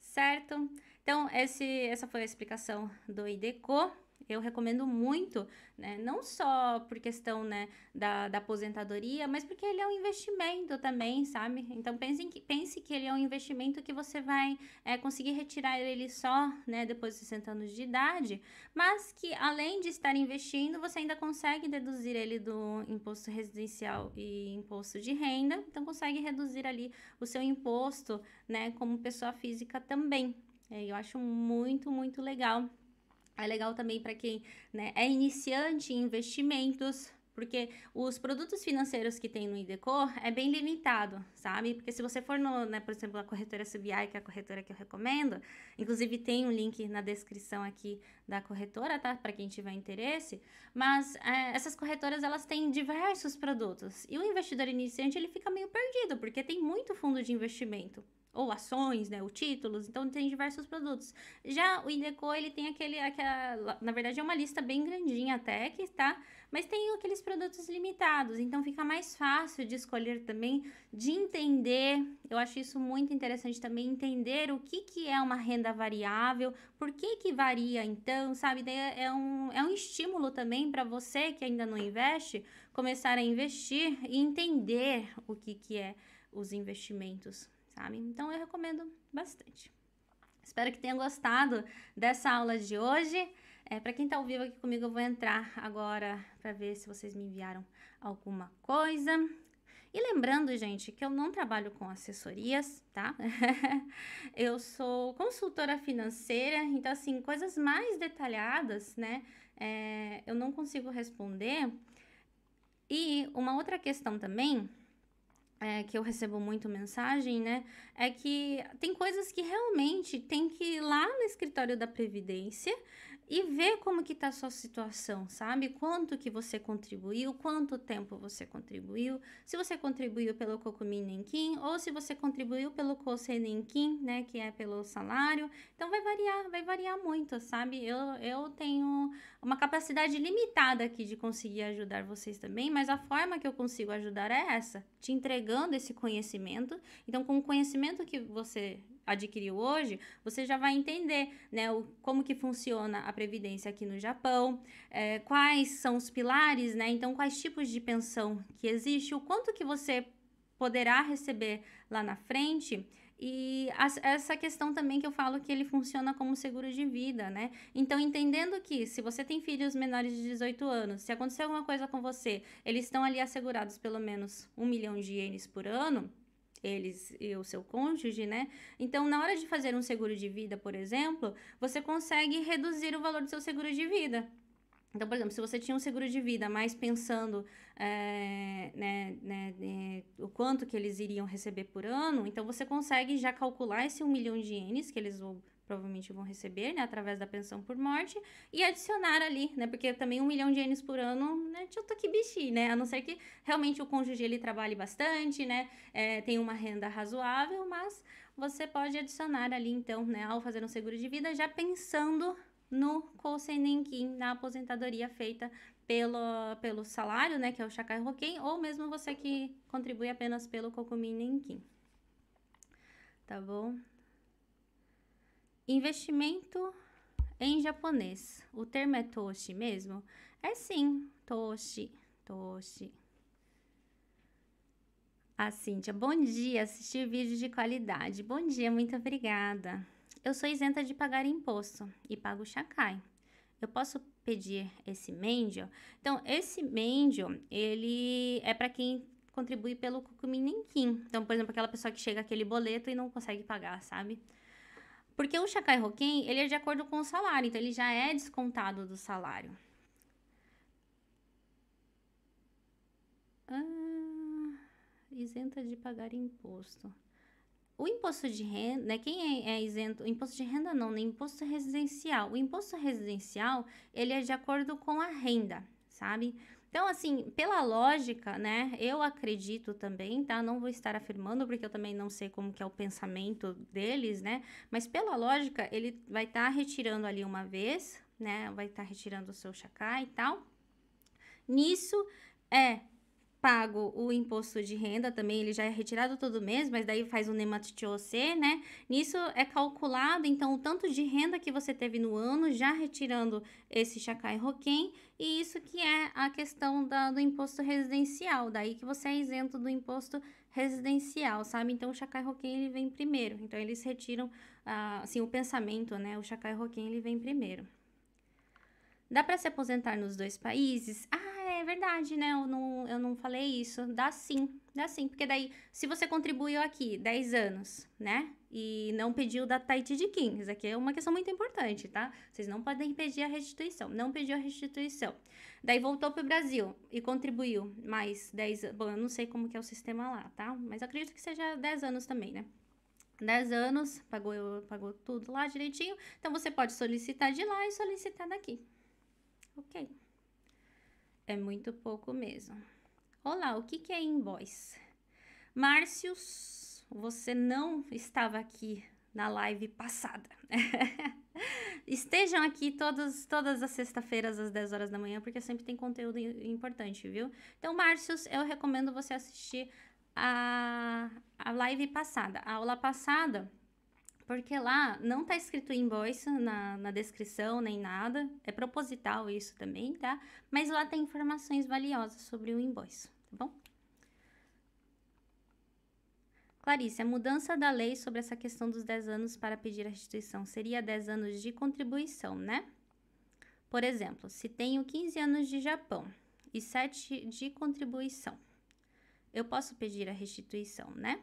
Speaker 1: Certo? Então, esse, essa foi a explicação do IDECO eu recomendo muito, né? Não só por questão, né, da, da aposentadoria, mas porque ele é um investimento também, sabe? Então pense que, pense que ele é um investimento que você vai é, conseguir retirar ele só, né, depois de 60 anos de idade, mas que além de estar investindo, você ainda consegue deduzir ele do imposto residencial e imposto de renda, então consegue reduzir ali o seu imposto, né, como pessoa física também. É, eu acho muito, muito legal é legal também para quem né, é iniciante em investimentos, porque os produtos financeiros que tem no Idecor é bem limitado, sabe? Porque se você for no, né, por exemplo, a corretora CBI, que é a corretora que eu recomendo, inclusive tem um link na descrição aqui da corretora, tá? Para quem tiver interesse. Mas é, essas corretoras elas têm diversos produtos e o investidor iniciante ele fica meio perdido porque tem muito fundo de investimento ou ações, né, ou títulos, então tem diversos produtos. Já o Ideco, ele tem aquele, aquela, na verdade é uma lista bem grandinha até que tá, mas tem aqueles produtos limitados, então fica mais fácil de escolher também, de entender, eu acho isso muito interessante também, entender o que que é uma renda variável, por que que varia então, sabe, é, é um, é um estímulo também para você que ainda não investe, começar a investir e entender o que que é os investimentos sabe? Então eu recomendo bastante. Espero que tenham gostado dessa aula de hoje. É, para quem está ao vivo aqui comigo, eu vou entrar agora para ver se vocês me enviaram alguma coisa. E lembrando, gente, que eu não trabalho com assessorias, tá? eu sou consultora financeira, então, assim, coisas mais detalhadas, né? É, eu não consigo responder. E uma outra questão também é, que eu recebo muito mensagem, né? É que tem coisas que realmente tem que ir lá no escritório da Previdência e ver como que tá a sua situação, sabe? Quanto que você contribuiu, quanto tempo você contribuiu, se você contribuiu pelo Cocumin Nenquim ou se você contribuiu pelo Cose Nenquim, né, que é pelo salário. Então vai variar, vai variar muito, sabe? Eu, eu tenho uma capacidade limitada aqui de conseguir ajudar vocês também, mas a forma que eu consigo ajudar é essa, te entregando esse conhecimento. Então, com o conhecimento que você adquiriu hoje, você já vai entender né, o, como que funciona a previdência aqui no Japão, é, quais são os pilares, né? Então, quais tipos de pensão que existe, o quanto que você poderá receber lá na frente. E essa questão também que eu falo que ele funciona como seguro de vida, né? Então, entendendo que se você tem filhos menores de 18 anos, se acontecer alguma coisa com você, eles estão ali assegurados pelo menos um milhão de ienes por ano, eles e o seu cônjuge, né? Então, na hora de fazer um seguro de vida, por exemplo, você consegue reduzir o valor do seu seguro de vida. Então, por exemplo, se você tinha um seguro de vida, mais pensando é, né, né, né, o quanto que eles iriam receber por ano, então você consegue já calcular esse um milhão de ienes que eles vão provavelmente vão receber, né, através da pensão por morte, e adicionar ali, né, porque também um milhão de ienes por ano, né, que bichi, né, a não ser que realmente o cônjuge ele trabalhe bastante, né, é, tem uma renda razoável, mas você pode adicionar ali, então, né, ao fazer um seguro de vida, já pensando no Kosenenkin, na aposentadoria feita pelo, pelo salário, né, que é o Shakai Hoken, ou mesmo você que contribui apenas pelo Kokumin Nenkin. Tá bom? Investimento em japonês. O termo é toshi mesmo? É sim, toshi, toshi. A Cíntia, bom dia, assistir vídeos de qualidade. Bom dia, muito obrigada. Eu sou isenta de pagar imposto e pago Shakai. Eu posso pedir esse mendio? Então, esse mendio, ele é para quem contribui pelo Kukumin. Então, por exemplo, aquela pessoa que chega aquele boleto e não consegue pagar, sabe? Porque o Shakai Hoken, ele é de acordo com o salário, então ele já é descontado do salário. Ah, isenta de pagar imposto. O imposto de renda, né, quem é, é isento, imposto de renda não, nem né, imposto residencial. O imposto residencial, ele é de acordo com a renda, sabe? Então, assim, pela lógica, né, eu acredito também, tá? Não vou estar afirmando, porque eu também não sei como que é o pensamento deles, né? Mas pela lógica, ele vai estar tá retirando ali uma vez, né? Vai estar tá retirando o seu chacá e tal. Nisso, é pago o imposto de renda também, ele já é retirado todo mês, mas daí faz o NEMAT-TOC, né? Nisso é calculado, então, o tanto de renda que você teve no ano, já retirando esse Chacai Roquem, e isso que é a questão da, do imposto residencial, daí que você é isento do imposto residencial, sabe? Então, o Chacai Roquem, ele vem primeiro, então, eles retiram, ah, assim, o pensamento, né? O Chacai Roquem, ele vem primeiro. Dá para se aposentar nos dois países? Ah, é verdade, né? Eu não, eu não falei isso. Dá sim, dá sim. Porque daí, se você contribuiu aqui 10 anos, né? E não pediu da Tahiti de Kim, isso aqui é uma questão muito importante, tá? Vocês não podem pedir a restituição. Não pediu a restituição. Daí voltou para o Brasil e contribuiu mais 10 anos. Bom, eu não sei como que é o sistema lá, tá? Mas acredito que seja 10 anos também, né? 10 anos, pagou, pagou tudo lá direitinho. Então, você pode solicitar de lá e solicitar daqui. Ok. É muito pouco mesmo. Olá, o que, que é invoice? Márcios, você não estava aqui na live passada. Estejam aqui todas, todas as sexta-feiras às 10 horas da manhã, porque sempre tem conteúdo importante, viu? Então, Márcios, eu recomendo você assistir a, a live passada. A aula passada porque lá não tá escrito invoice na, na descrição nem nada. É proposital isso também, tá? Mas lá tem informações valiosas sobre o invoice, tá bom? Clarice, a mudança da lei sobre essa questão dos 10 anos para pedir a restituição seria 10 anos de contribuição, né? Por exemplo, se tenho 15 anos de Japão e 7 de contribuição, eu posso pedir a restituição, né?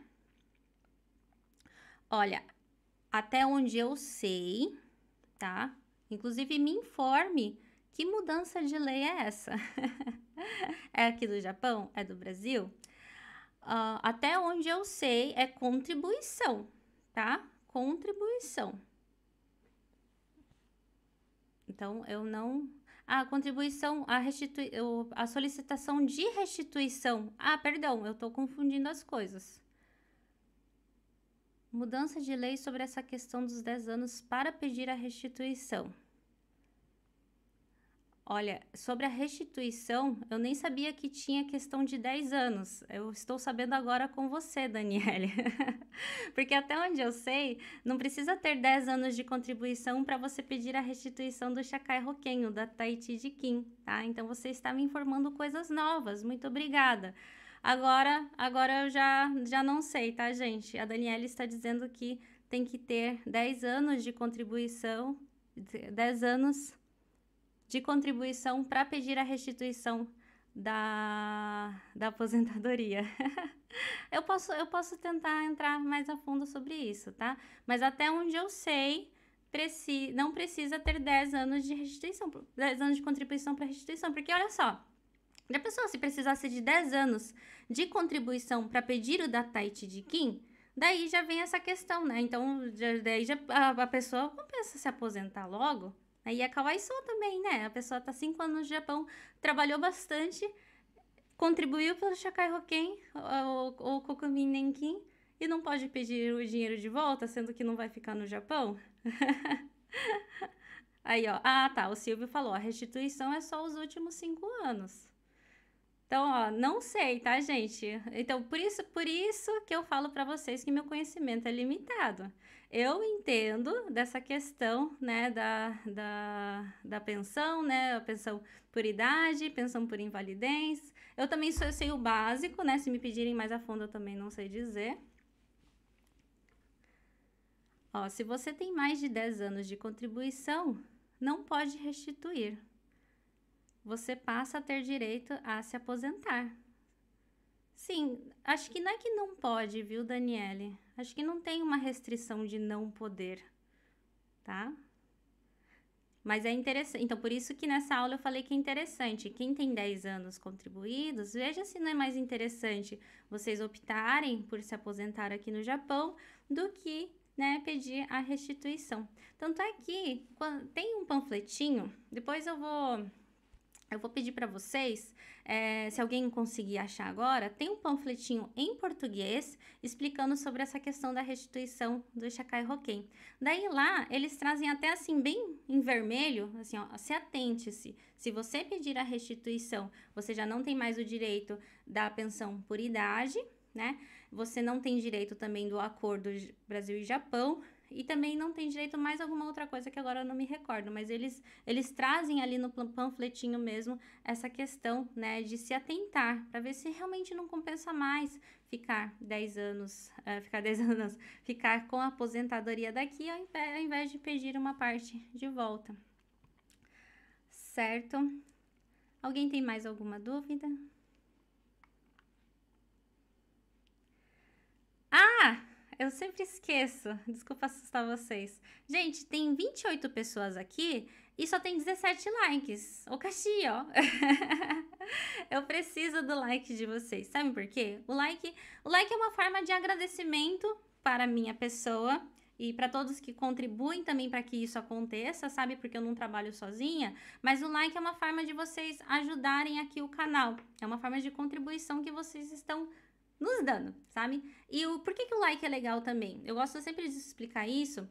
Speaker 1: Olha, até onde eu sei, tá? Inclusive, me informe que mudança de lei é essa. é aqui do Japão? É do Brasil? Uh, até onde eu sei, é contribuição, tá? Contribuição. Então, eu não. A contribuição, a, restitui... a solicitação de restituição. Ah, perdão, eu tô confundindo as coisas. Mudança de lei sobre essa questão dos 10 anos para pedir a restituição. Olha, sobre a restituição, eu nem sabia que tinha questão de 10 anos. Eu estou sabendo agora com você, Daniele. Porque até onde eu sei, não precisa ter 10 anos de contribuição para você pedir a restituição do Chacai Roquenho, da Tahiti de Kim, tá? Então você está me informando coisas novas. Muito obrigada. Agora, agora eu já, já não sei, tá, gente? A Daniela está dizendo que tem que ter 10 anos de contribuição, 10 anos de contribuição para pedir a restituição da, da aposentadoria. eu, posso, eu posso tentar entrar mais a fundo sobre isso, tá? Mas até onde eu sei, preci, não precisa ter 10 anos de restituição, 10 anos de contribuição para restituição, porque olha só, a pessoa, se precisasse de 10 anos de contribuição para pedir o da Tahiti de Kim, daí já vem essa questão, né? Então, já, daí já, a, a pessoa pensa se aposentar logo. Aí é Kawaiso também, né? A pessoa tá 5 anos no Japão, trabalhou bastante, contribuiu pelo Shakai Hoken ou, ou Kokumin Nenkin e não pode pedir o dinheiro de volta, sendo que não vai ficar no Japão? Aí, ó. Ah, tá. O Silvio falou: a restituição é só os últimos cinco anos. Então, ó, não sei, tá, gente? Então, por isso, por isso que eu falo para vocês que meu conhecimento é limitado. Eu entendo dessa questão, né, da, da, da pensão, né, a pensão por idade, pensão por invalidez. Eu também sou, eu sei o básico, né, se me pedirem mais a fundo eu também não sei dizer. Ó, se você tem mais de 10 anos de contribuição, não pode restituir você passa a ter direito a se aposentar. Sim, acho que não é que não pode, viu, Daniele? Acho que não tem uma restrição de não poder, tá? Mas é interessante. Então, por isso que nessa aula eu falei que é interessante. Quem tem 10 anos contribuídos, veja se não é mais interessante vocês optarem por se aposentar aqui no Japão do que né, pedir a restituição. Tanto é que tem um panfletinho, depois eu vou eu vou pedir para vocês, é, se alguém conseguir achar agora, tem um panfletinho em português explicando sobre essa questão da restituição do Chacai Roquem. Daí lá, eles trazem até assim, bem em vermelho, assim, ó, se atente-se. Se você pedir a restituição, você já não tem mais o direito da pensão por idade, né? Você não tem direito também do acordo Brasil e Japão, e também não tem direito mais alguma outra coisa que agora eu não me recordo, mas eles, eles trazem ali no panfletinho mesmo essa questão, né, de se atentar para ver se realmente não compensa mais ficar 10 anos, uh, ficar 10 anos, ficar com a aposentadoria daqui ao invés, ao invés de pedir uma parte de volta. Certo? Alguém tem mais alguma dúvida? Ah, eu sempre esqueço. Desculpa assustar vocês. Gente, tem 28 pessoas aqui e só tem 17 likes. O Caxi, ó. eu preciso do like de vocês. Sabe por quê? O like, o like é uma forma de agradecimento para a minha pessoa e para todos que contribuem também para que isso aconteça, sabe? Porque eu não trabalho sozinha, mas o like é uma forma de vocês ajudarem aqui o canal. É uma forma de contribuição que vocês estão nos dando, sabe? E o por que, que o like é legal também? Eu gosto sempre de explicar isso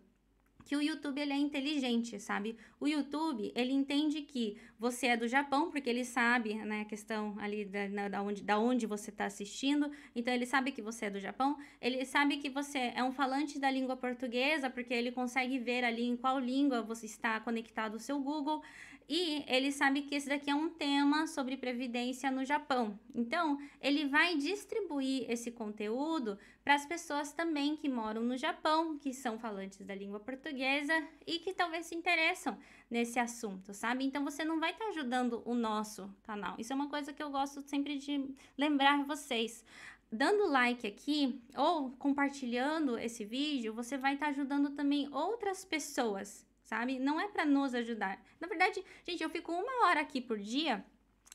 Speaker 1: que o YouTube ele é inteligente, sabe? O YouTube, ele entende que você é do Japão, porque ele sabe, né, a questão ali da, da, onde, da onde você está assistindo, então ele sabe que você é do Japão, ele sabe que você é um falante da língua portuguesa, porque ele consegue ver ali em qual língua você está conectado o seu Google, e ele sabe que esse daqui é um tema sobre previdência no Japão. Então, ele vai distribuir esse conteúdo para as pessoas também que moram no Japão, que são falantes da língua portuguesa e que talvez se interessam nesse assunto, sabe? Então, você não vai estar tá ajudando o nosso canal. Isso é uma coisa que eu gosto sempre de lembrar vocês dando like aqui ou compartilhando esse vídeo, você vai estar tá ajudando também outras pessoas sabe? Não é para nos ajudar. Na verdade, gente, eu fico uma hora aqui por dia.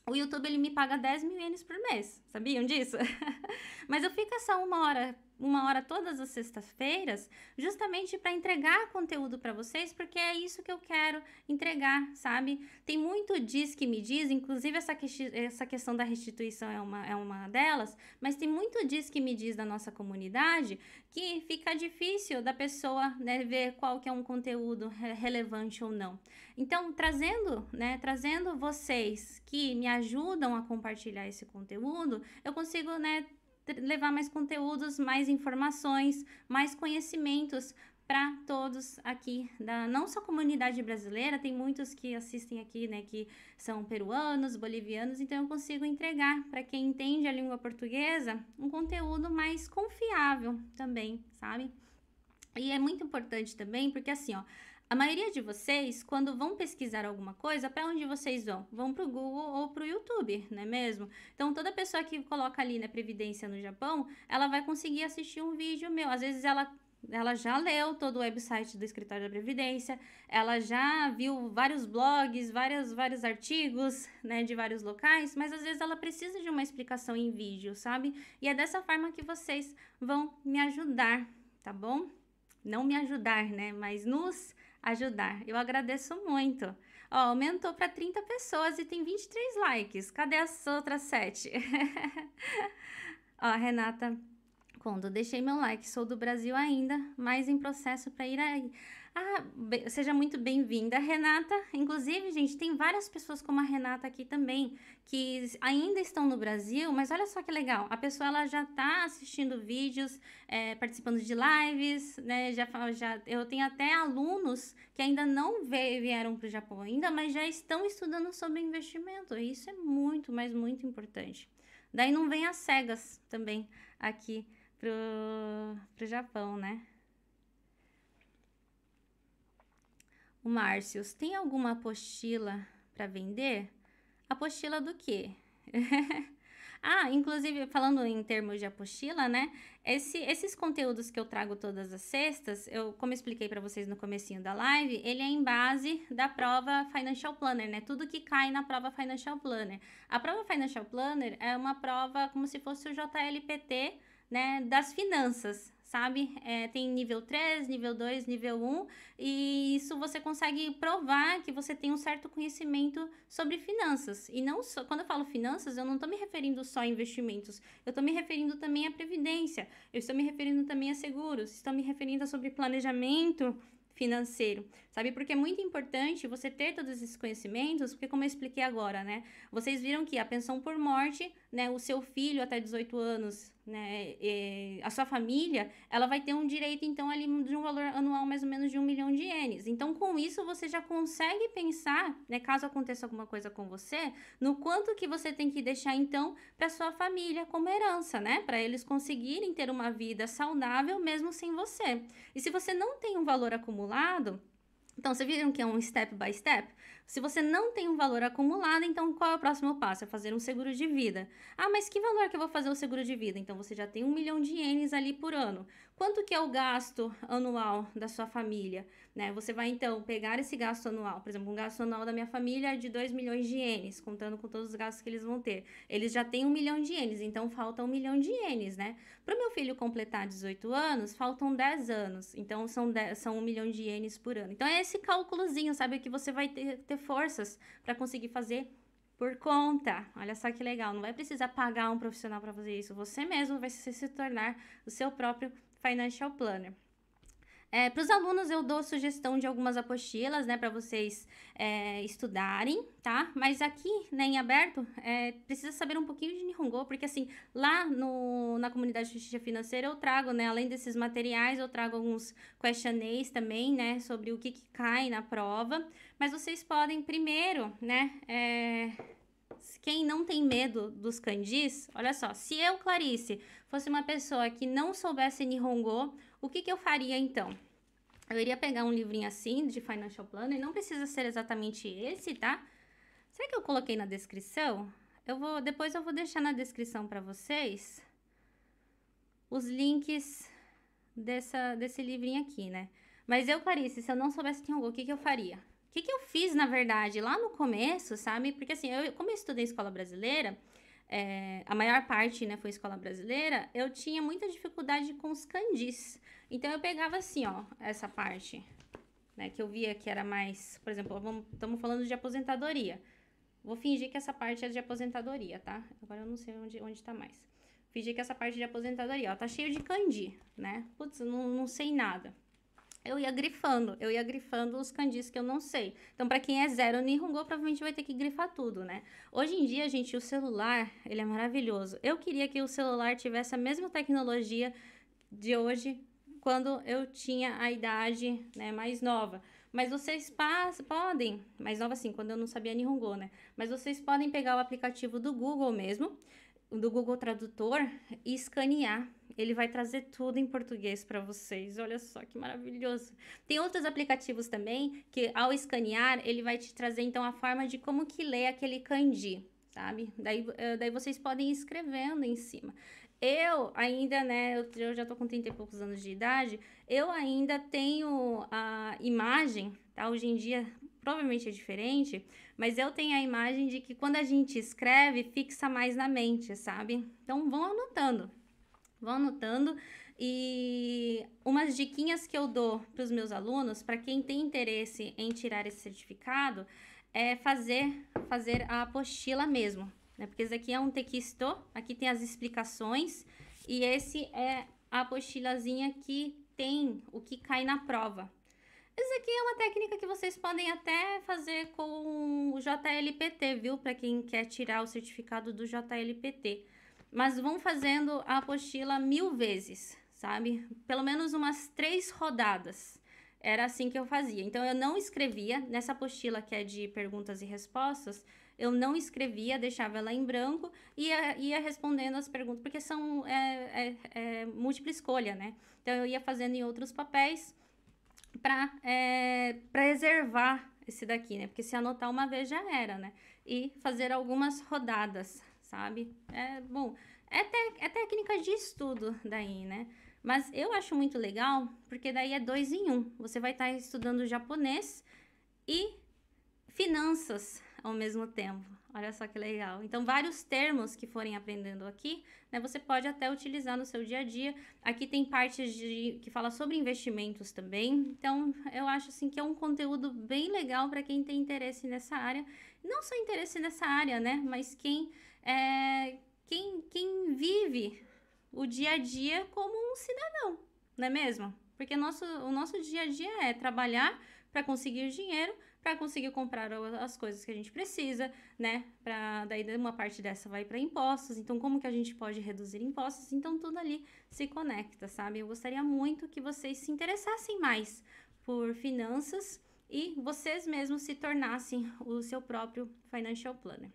Speaker 1: O YouTube ele me paga 10 mil ienes por mês, sabiam disso? Mas eu fico essa uma hora uma hora todas as sextas-feiras, justamente para entregar conteúdo para vocês, porque é isso que eu quero entregar, sabe? Tem muito diz que me diz, inclusive essa, que, essa questão da restituição é uma, é uma delas, mas tem muito diz que me diz da nossa comunidade que fica difícil da pessoa né, ver qual que é um conteúdo relevante ou não. Então, trazendo, né, trazendo vocês que me ajudam a compartilhar esse conteúdo, eu consigo, né, levar mais conteúdos, mais informações, mais conhecimentos para todos aqui da não só comunidade brasileira, tem muitos que assistem aqui, né, que são peruanos, bolivianos, então eu consigo entregar para quem entende a língua portuguesa um conteúdo mais confiável também, sabe? E é muito importante também, porque assim, ó, a maioria de vocês, quando vão pesquisar alguma coisa, para onde vocês vão? Vão para o Google ou para o YouTube, não é mesmo? Então, toda pessoa que coloca ali na né, Previdência no Japão, ela vai conseguir assistir um vídeo meu. Às vezes ela ela já leu todo o website do escritório da Previdência, ela já viu vários blogs, vários, vários artigos, né, de vários locais, mas às vezes ela precisa de uma explicação em vídeo, sabe? E é dessa forma que vocês vão me ajudar, tá bom? Não me ajudar, né, mas nos ajudar. Eu agradeço muito. Ó, aumentou para 30 pessoas e tem 23 likes. Cadê as outras 7? Ó, Renata Condo, deixei meu like. Sou do Brasil ainda, mas em processo para ir aí. Ah, seja muito bem-vinda, Renata. Inclusive, gente, tem várias pessoas como a Renata aqui também que ainda estão no Brasil, mas olha só que legal. A pessoa ela já está assistindo vídeos, é, participando de lives, né? Já, já, eu tenho até alunos que ainda não vieram para o Japão ainda, mas já estão estudando sobre investimento. E isso é muito, mas muito importante. Daí não vem as cegas também aqui pro, pro Japão, né? O Márcios, tem alguma apostila para vender? Apostila do quê? ah, inclusive, falando em termos de apostila, né? Esse, esses conteúdos que eu trago todas as sextas, eu, como expliquei para vocês no comecinho da live, ele é em base da prova Financial Planner, né? Tudo que cai na prova Financial Planner. A prova Financial Planner é uma prova como se fosse o JLPT, né, das finanças, sabe? É, tem nível 3, nível 2, nível 1, e isso você consegue provar que você tem um certo conhecimento sobre finanças. E não só, quando eu falo finanças, eu não estou me referindo só a investimentos, eu estou me referindo também à previdência, eu estou me referindo também a seguros, estou me referindo a sobre planejamento financeiro, sabe? Porque é muito importante você ter todos esses conhecimentos, porque como eu expliquei agora, né? Vocês viram que a pensão por morte, né, o seu filho até 18 anos, né, a sua família, ela vai ter um direito, então, ali de um valor anual mais ou menos de um milhão de ienes. Então, com isso, você já consegue pensar, né, caso aconteça alguma coisa com você, no quanto que você tem que deixar, então, para sua família como herança, né, para eles conseguirem ter uma vida saudável mesmo sem você. E se você não tem um valor acumulado, então, vocês viram que é um step by step? Se você não tem um valor acumulado, então qual é o próximo passo? É fazer um seguro de vida. Ah, mas que valor que eu vou fazer o seguro de vida? Então, você já tem um milhão de ienes ali por ano. Quanto que é o gasto anual da sua família? Né? Você vai, então, pegar esse gasto anual. Por exemplo, um gasto anual da minha família é de 2 milhões de ienes, contando com todos os gastos que eles vão ter. Eles já têm um milhão de ienes, então falta um milhão de ienes, né? Para o meu filho completar 18 anos, faltam 10 anos. Então, são, 10, são um milhão de ienes por ano. Então, é esse cálculozinho, sabe? Que você vai ter, ter forças para conseguir fazer por conta. Olha só que legal, não vai precisar pagar um profissional para fazer isso. Você mesmo vai se, se tornar o seu próprio financial planner. É, para os alunos, eu dou sugestão de algumas apostilas, né, para vocês é, estudarem, tá? Mas aqui, né, em aberto, é, precisa saber um pouquinho de Nihongo, porque assim, lá no, na comunidade de justiça financeira eu trago, né, além desses materiais, eu trago alguns questionários também, né, sobre o que, que cai na prova. Mas vocês podem primeiro, né, é, quem não tem medo dos kanjis, olha só, se eu, Clarice, fosse uma pessoa que não soubesse Nihongo, o que, que eu faria então? Eu iria pegar um livrinho assim de Financial Planner, não precisa ser exatamente esse, tá? Será que eu coloquei na descrição? Eu vou, depois eu vou deixar na descrição para vocês os links dessa, desse livrinho aqui, né? Mas eu, Clarice, se eu não soubesse Nihongo, o que, que eu faria? O que, que eu fiz, na verdade, lá no começo, sabe? Porque assim, eu, como eu estudei escola brasileira, é, a maior parte né, foi escola brasileira, eu tinha muita dificuldade com os candis. Então eu pegava assim, ó, essa parte, né, que eu via que era mais, por exemplo, estamos falando de aposentadoria. Vou fingir que essa parte é de aposentadoria, tá? Agora eu não sei onde, onde tá mais. Fingir que essa parte de aposentadoria, ó, tá cheio de candi, né? Putz, não, não sei nada eu ia grifando, eu ia grifando os candis que eu não sei. Então, para quem é zero Nihongo, provavelmente vai ter que grifar tudo, né? Hoje em dia, gente, o celular, ele é maravilhoso. Eu queria que o celular tivesse a mesma tecnologia de hoje, quando eu tinha a idade né, mais nova. Mas vocês podem, mais nova assim, quando eu não sabia Nihongo, né? Mas vocês podem pegar o aplicativo do Google mesmo, do Google Tradutor, e escanear ele vai trazer tudo em português para vocês. Olha só que maravilhoso. Tem outros aplicativos também que ao escanear, ele vai te trazer então a forma de como que lê aquele kanji, sabe? Daí, eh, daí vocês podem ir escrevendo em cima. Eu ainda, né, eu, eu já tô com 30 e poucos anos de idade, eu ainda tenho a imagem, tá? Hoje em dia provavelmente é diferente, mas eu tenho a imagem de que quando a gente escreve, fixa mais na mente, sabe? Então vão anotando, vão anotando. E umas diquinhas que eu dou para os meus alunos, para quem tem interesse em tirar esse certificado, é fazer, fazer a apostila mesmo, né? Porque esse aqui é um texto, aqui tem as explicações, e esse é a apostilazinha que tem o que cai na prova. Essa aqui é uma técnica que vocês podem até fazer com o JLPT, viu? Para quem quer tirar o certificado do JLPT mas vão fazendo a apostila mil vezes, sabe? Pelo menos umas três rodadas. Era assim que eu fazia. Então, eu não escrevia nessa apostila que é de perguntas e respostas, eu não escrevia, deixava ela em branco e ia, ia respondendo as perguntas, porque são é, é, é, múltipla escolha, né? Então, eu ia fazendo em outros papéis para é, preservar esse daqui, né? Porque se anotar uma vez já era, né? E fazer algumas rodadas, sabe? É, bom, é, é técnica de estudo daí, né? Mas eu acho muito legal, porque daí é dois em um. Você vai estar tá estudando japonês e finanças ao mesmo tempo. Olha só que legal. Então, vários termos que forem aprendendo aqui, né, você pode até utilizar no seu dia a dia. Aqui tem partes de, que fala sobre investimentos também. Então, eu acho assim que é um conteúdo bem legal para quem tem interesse nessa área. Não só interesse nessa área, né? Mas quem, é, quem, quem vive o dia a dia como um cidadão, não é mesmo? Porque nosso, o nosso dia a dia é trabalhar para conseguir dinheiro para conseguir comprar as coisas que a gente precisa, né? Para daí uma parte dessa vai para impostos. Então, como que a gente pode reduzir impostos? Então, tudo ali se conecta, sabe? Eu gostaria muito que vocês se interessassem mais por finanças e vocês mesmos se tornassem o seu próprio financial planner.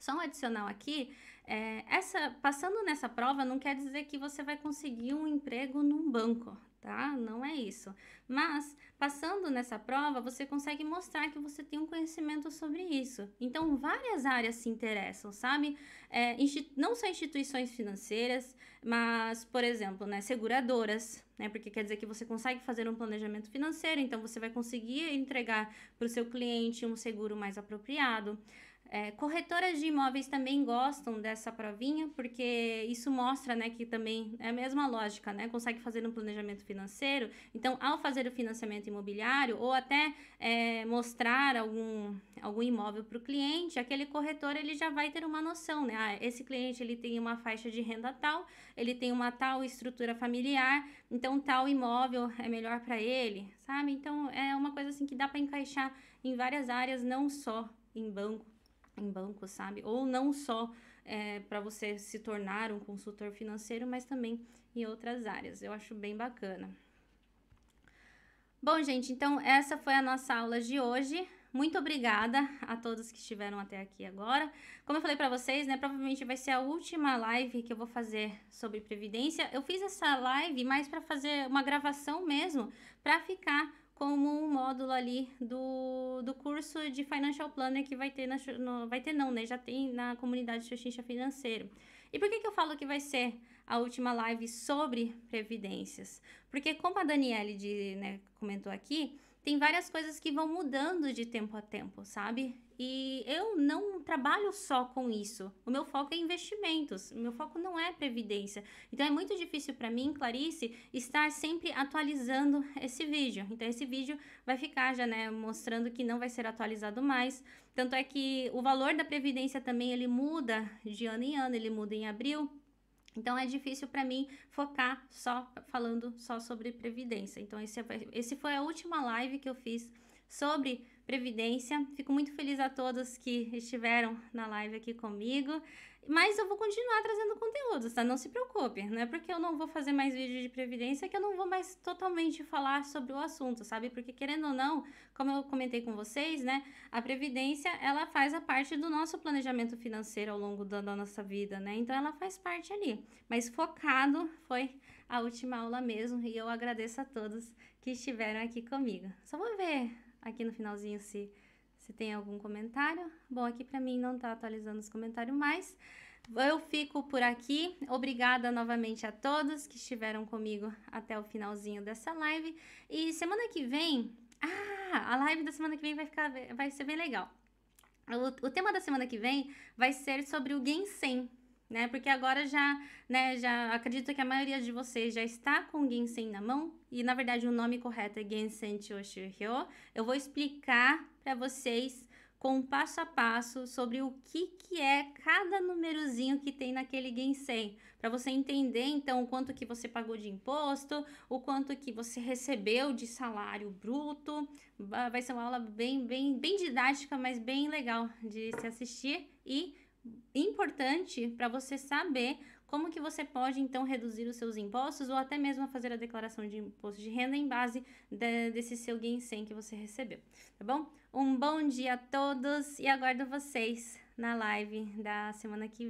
Speaker 1: Só um adicional aqui, é, essa, passando nessa prova não quer dizer que você vai conseguir um emprego num banco, tá? Não é isso. Mas, passando nessa prova, você consegue mostrar que você tem um conhecimento sobre isso. Então, várias áreas se interessam, sabe? É, não só instituições financeiras, mas, por exemplo, né, seguradoras, né? Porque quer dizer que você consegue fazer um planejamento financeiro, então você vai conseguir entregar para o seu cliente um seguro mais apropriado. É, corretoras de imóveis também gostam dessa provinha, porque isso mostra, né, que também é a mesma lógica, né, consegue fazer um planejamento financeiro. Então, ao fazer o financiamento imobiliário ou até é, mostrar algum, algum imóvel para o cliente, aquele corretor ele já vai ter uma noção, né, ah, esse cliente ele tem uma faixa de renda tal, ele tem uma tal estrutura familiar, então tal imóvel é melhor para ele, sabe? Então, é uma coisa assim que dá para encaixar em várias áreas, não só em banco em banco, sabe? Ou não só é, para você se tornar um consultor financeiro, mas também em outras áreas. Eu acho bem bacana. Bom, gente, então essa foi a nossa aula de hoje. Muito obrigada a todos que estiveram até aqui agora. Como eu falei para vocês, né, provavelmente vai ser a última live que eu vou fazer sobre previdência. Eu fiz essa live mais para fazer uma gravação mesmo, para ficar como um módulo ali do, do curso de Financial Planner que vai ter, na, no, vai ter não, né? Já tem na comunidade Xuxincha Financeiro. E por que, que eu falo que vai ser a última live sobre previdências? Porque como a Daniele de, né, comentou aqui, tem várias coisas que vão mudando de tempo a tempo, sabe? E eu não trabalho só com isso. O meu foco é investimentos. O meu foco não é previdência. Então é muito difícil para mim, Clarice, estar sempre atualizando esse vídeo. Então esse vídeo vai ficar já, né, mostrando que não vai ser atualizado mais. Tanto é que o valor da previdência também ele muda de ano em ano, ele muda em abril. Então é difícil para mim focar só falando só sobre previdência. Então esse, é, esse foi a última live que eu fiz sobre Previdência. Fico muito feliz a todos que estiveram na live aqui comigo. Mas eu vou continuar trazendo conteúdos, tá? Não se preocupe. Não é porque eu não vou fazer mais vídeo de previdência que eu não vou mais totalmente falar sobre o assunto, sabe? Porque querendo ou não, como eu comentei com vocês, né? A previdência, ela faz a parte do nosso planejamento financeiro ao longo da, da nossa vida, né? Então ela faz parte ali. Mas focado foi a última aula mesmo. E eu agradeço a todos que estiveram aqui comigo. Só vou ver aqui no finalzinho se, se tem algum comentário. Bom, aqui para mim não tá atualizando os comentários mais. Eu fico por aqui. Obrigada novamente a todos que estiveram comigo até o finalzinho dessa live. E semana que vem, ah, a live da semana que vem vai ficar vai ser bem legal. O, o tema da semana que vem vai ser sobre o Gensen, né? Porque agora já, né, já acredito que a maioria de vocês já está com o Ginseng na mão e na verdade o nome correto é Ginseng Choshiryo. Eu vou explicar para vocês com passo a passo sobre o que, que é cada númerozinho que tem naquele Ginseng, para você entender então o quanto que você pagou de imposto, o quanto que você recebeu de salário bruto. Vai ser uma aula bem, bem, bem didática, mas bem legal de se assistir e importante para você saber como que você pode então reduzir os seus impostos ou até mesmo fazer a declaração de imposto de renda em base de, desse seu Ginseng que você recebeu, tá bom? Um bom dia a todos e aguardo vocês na live da semana que vem.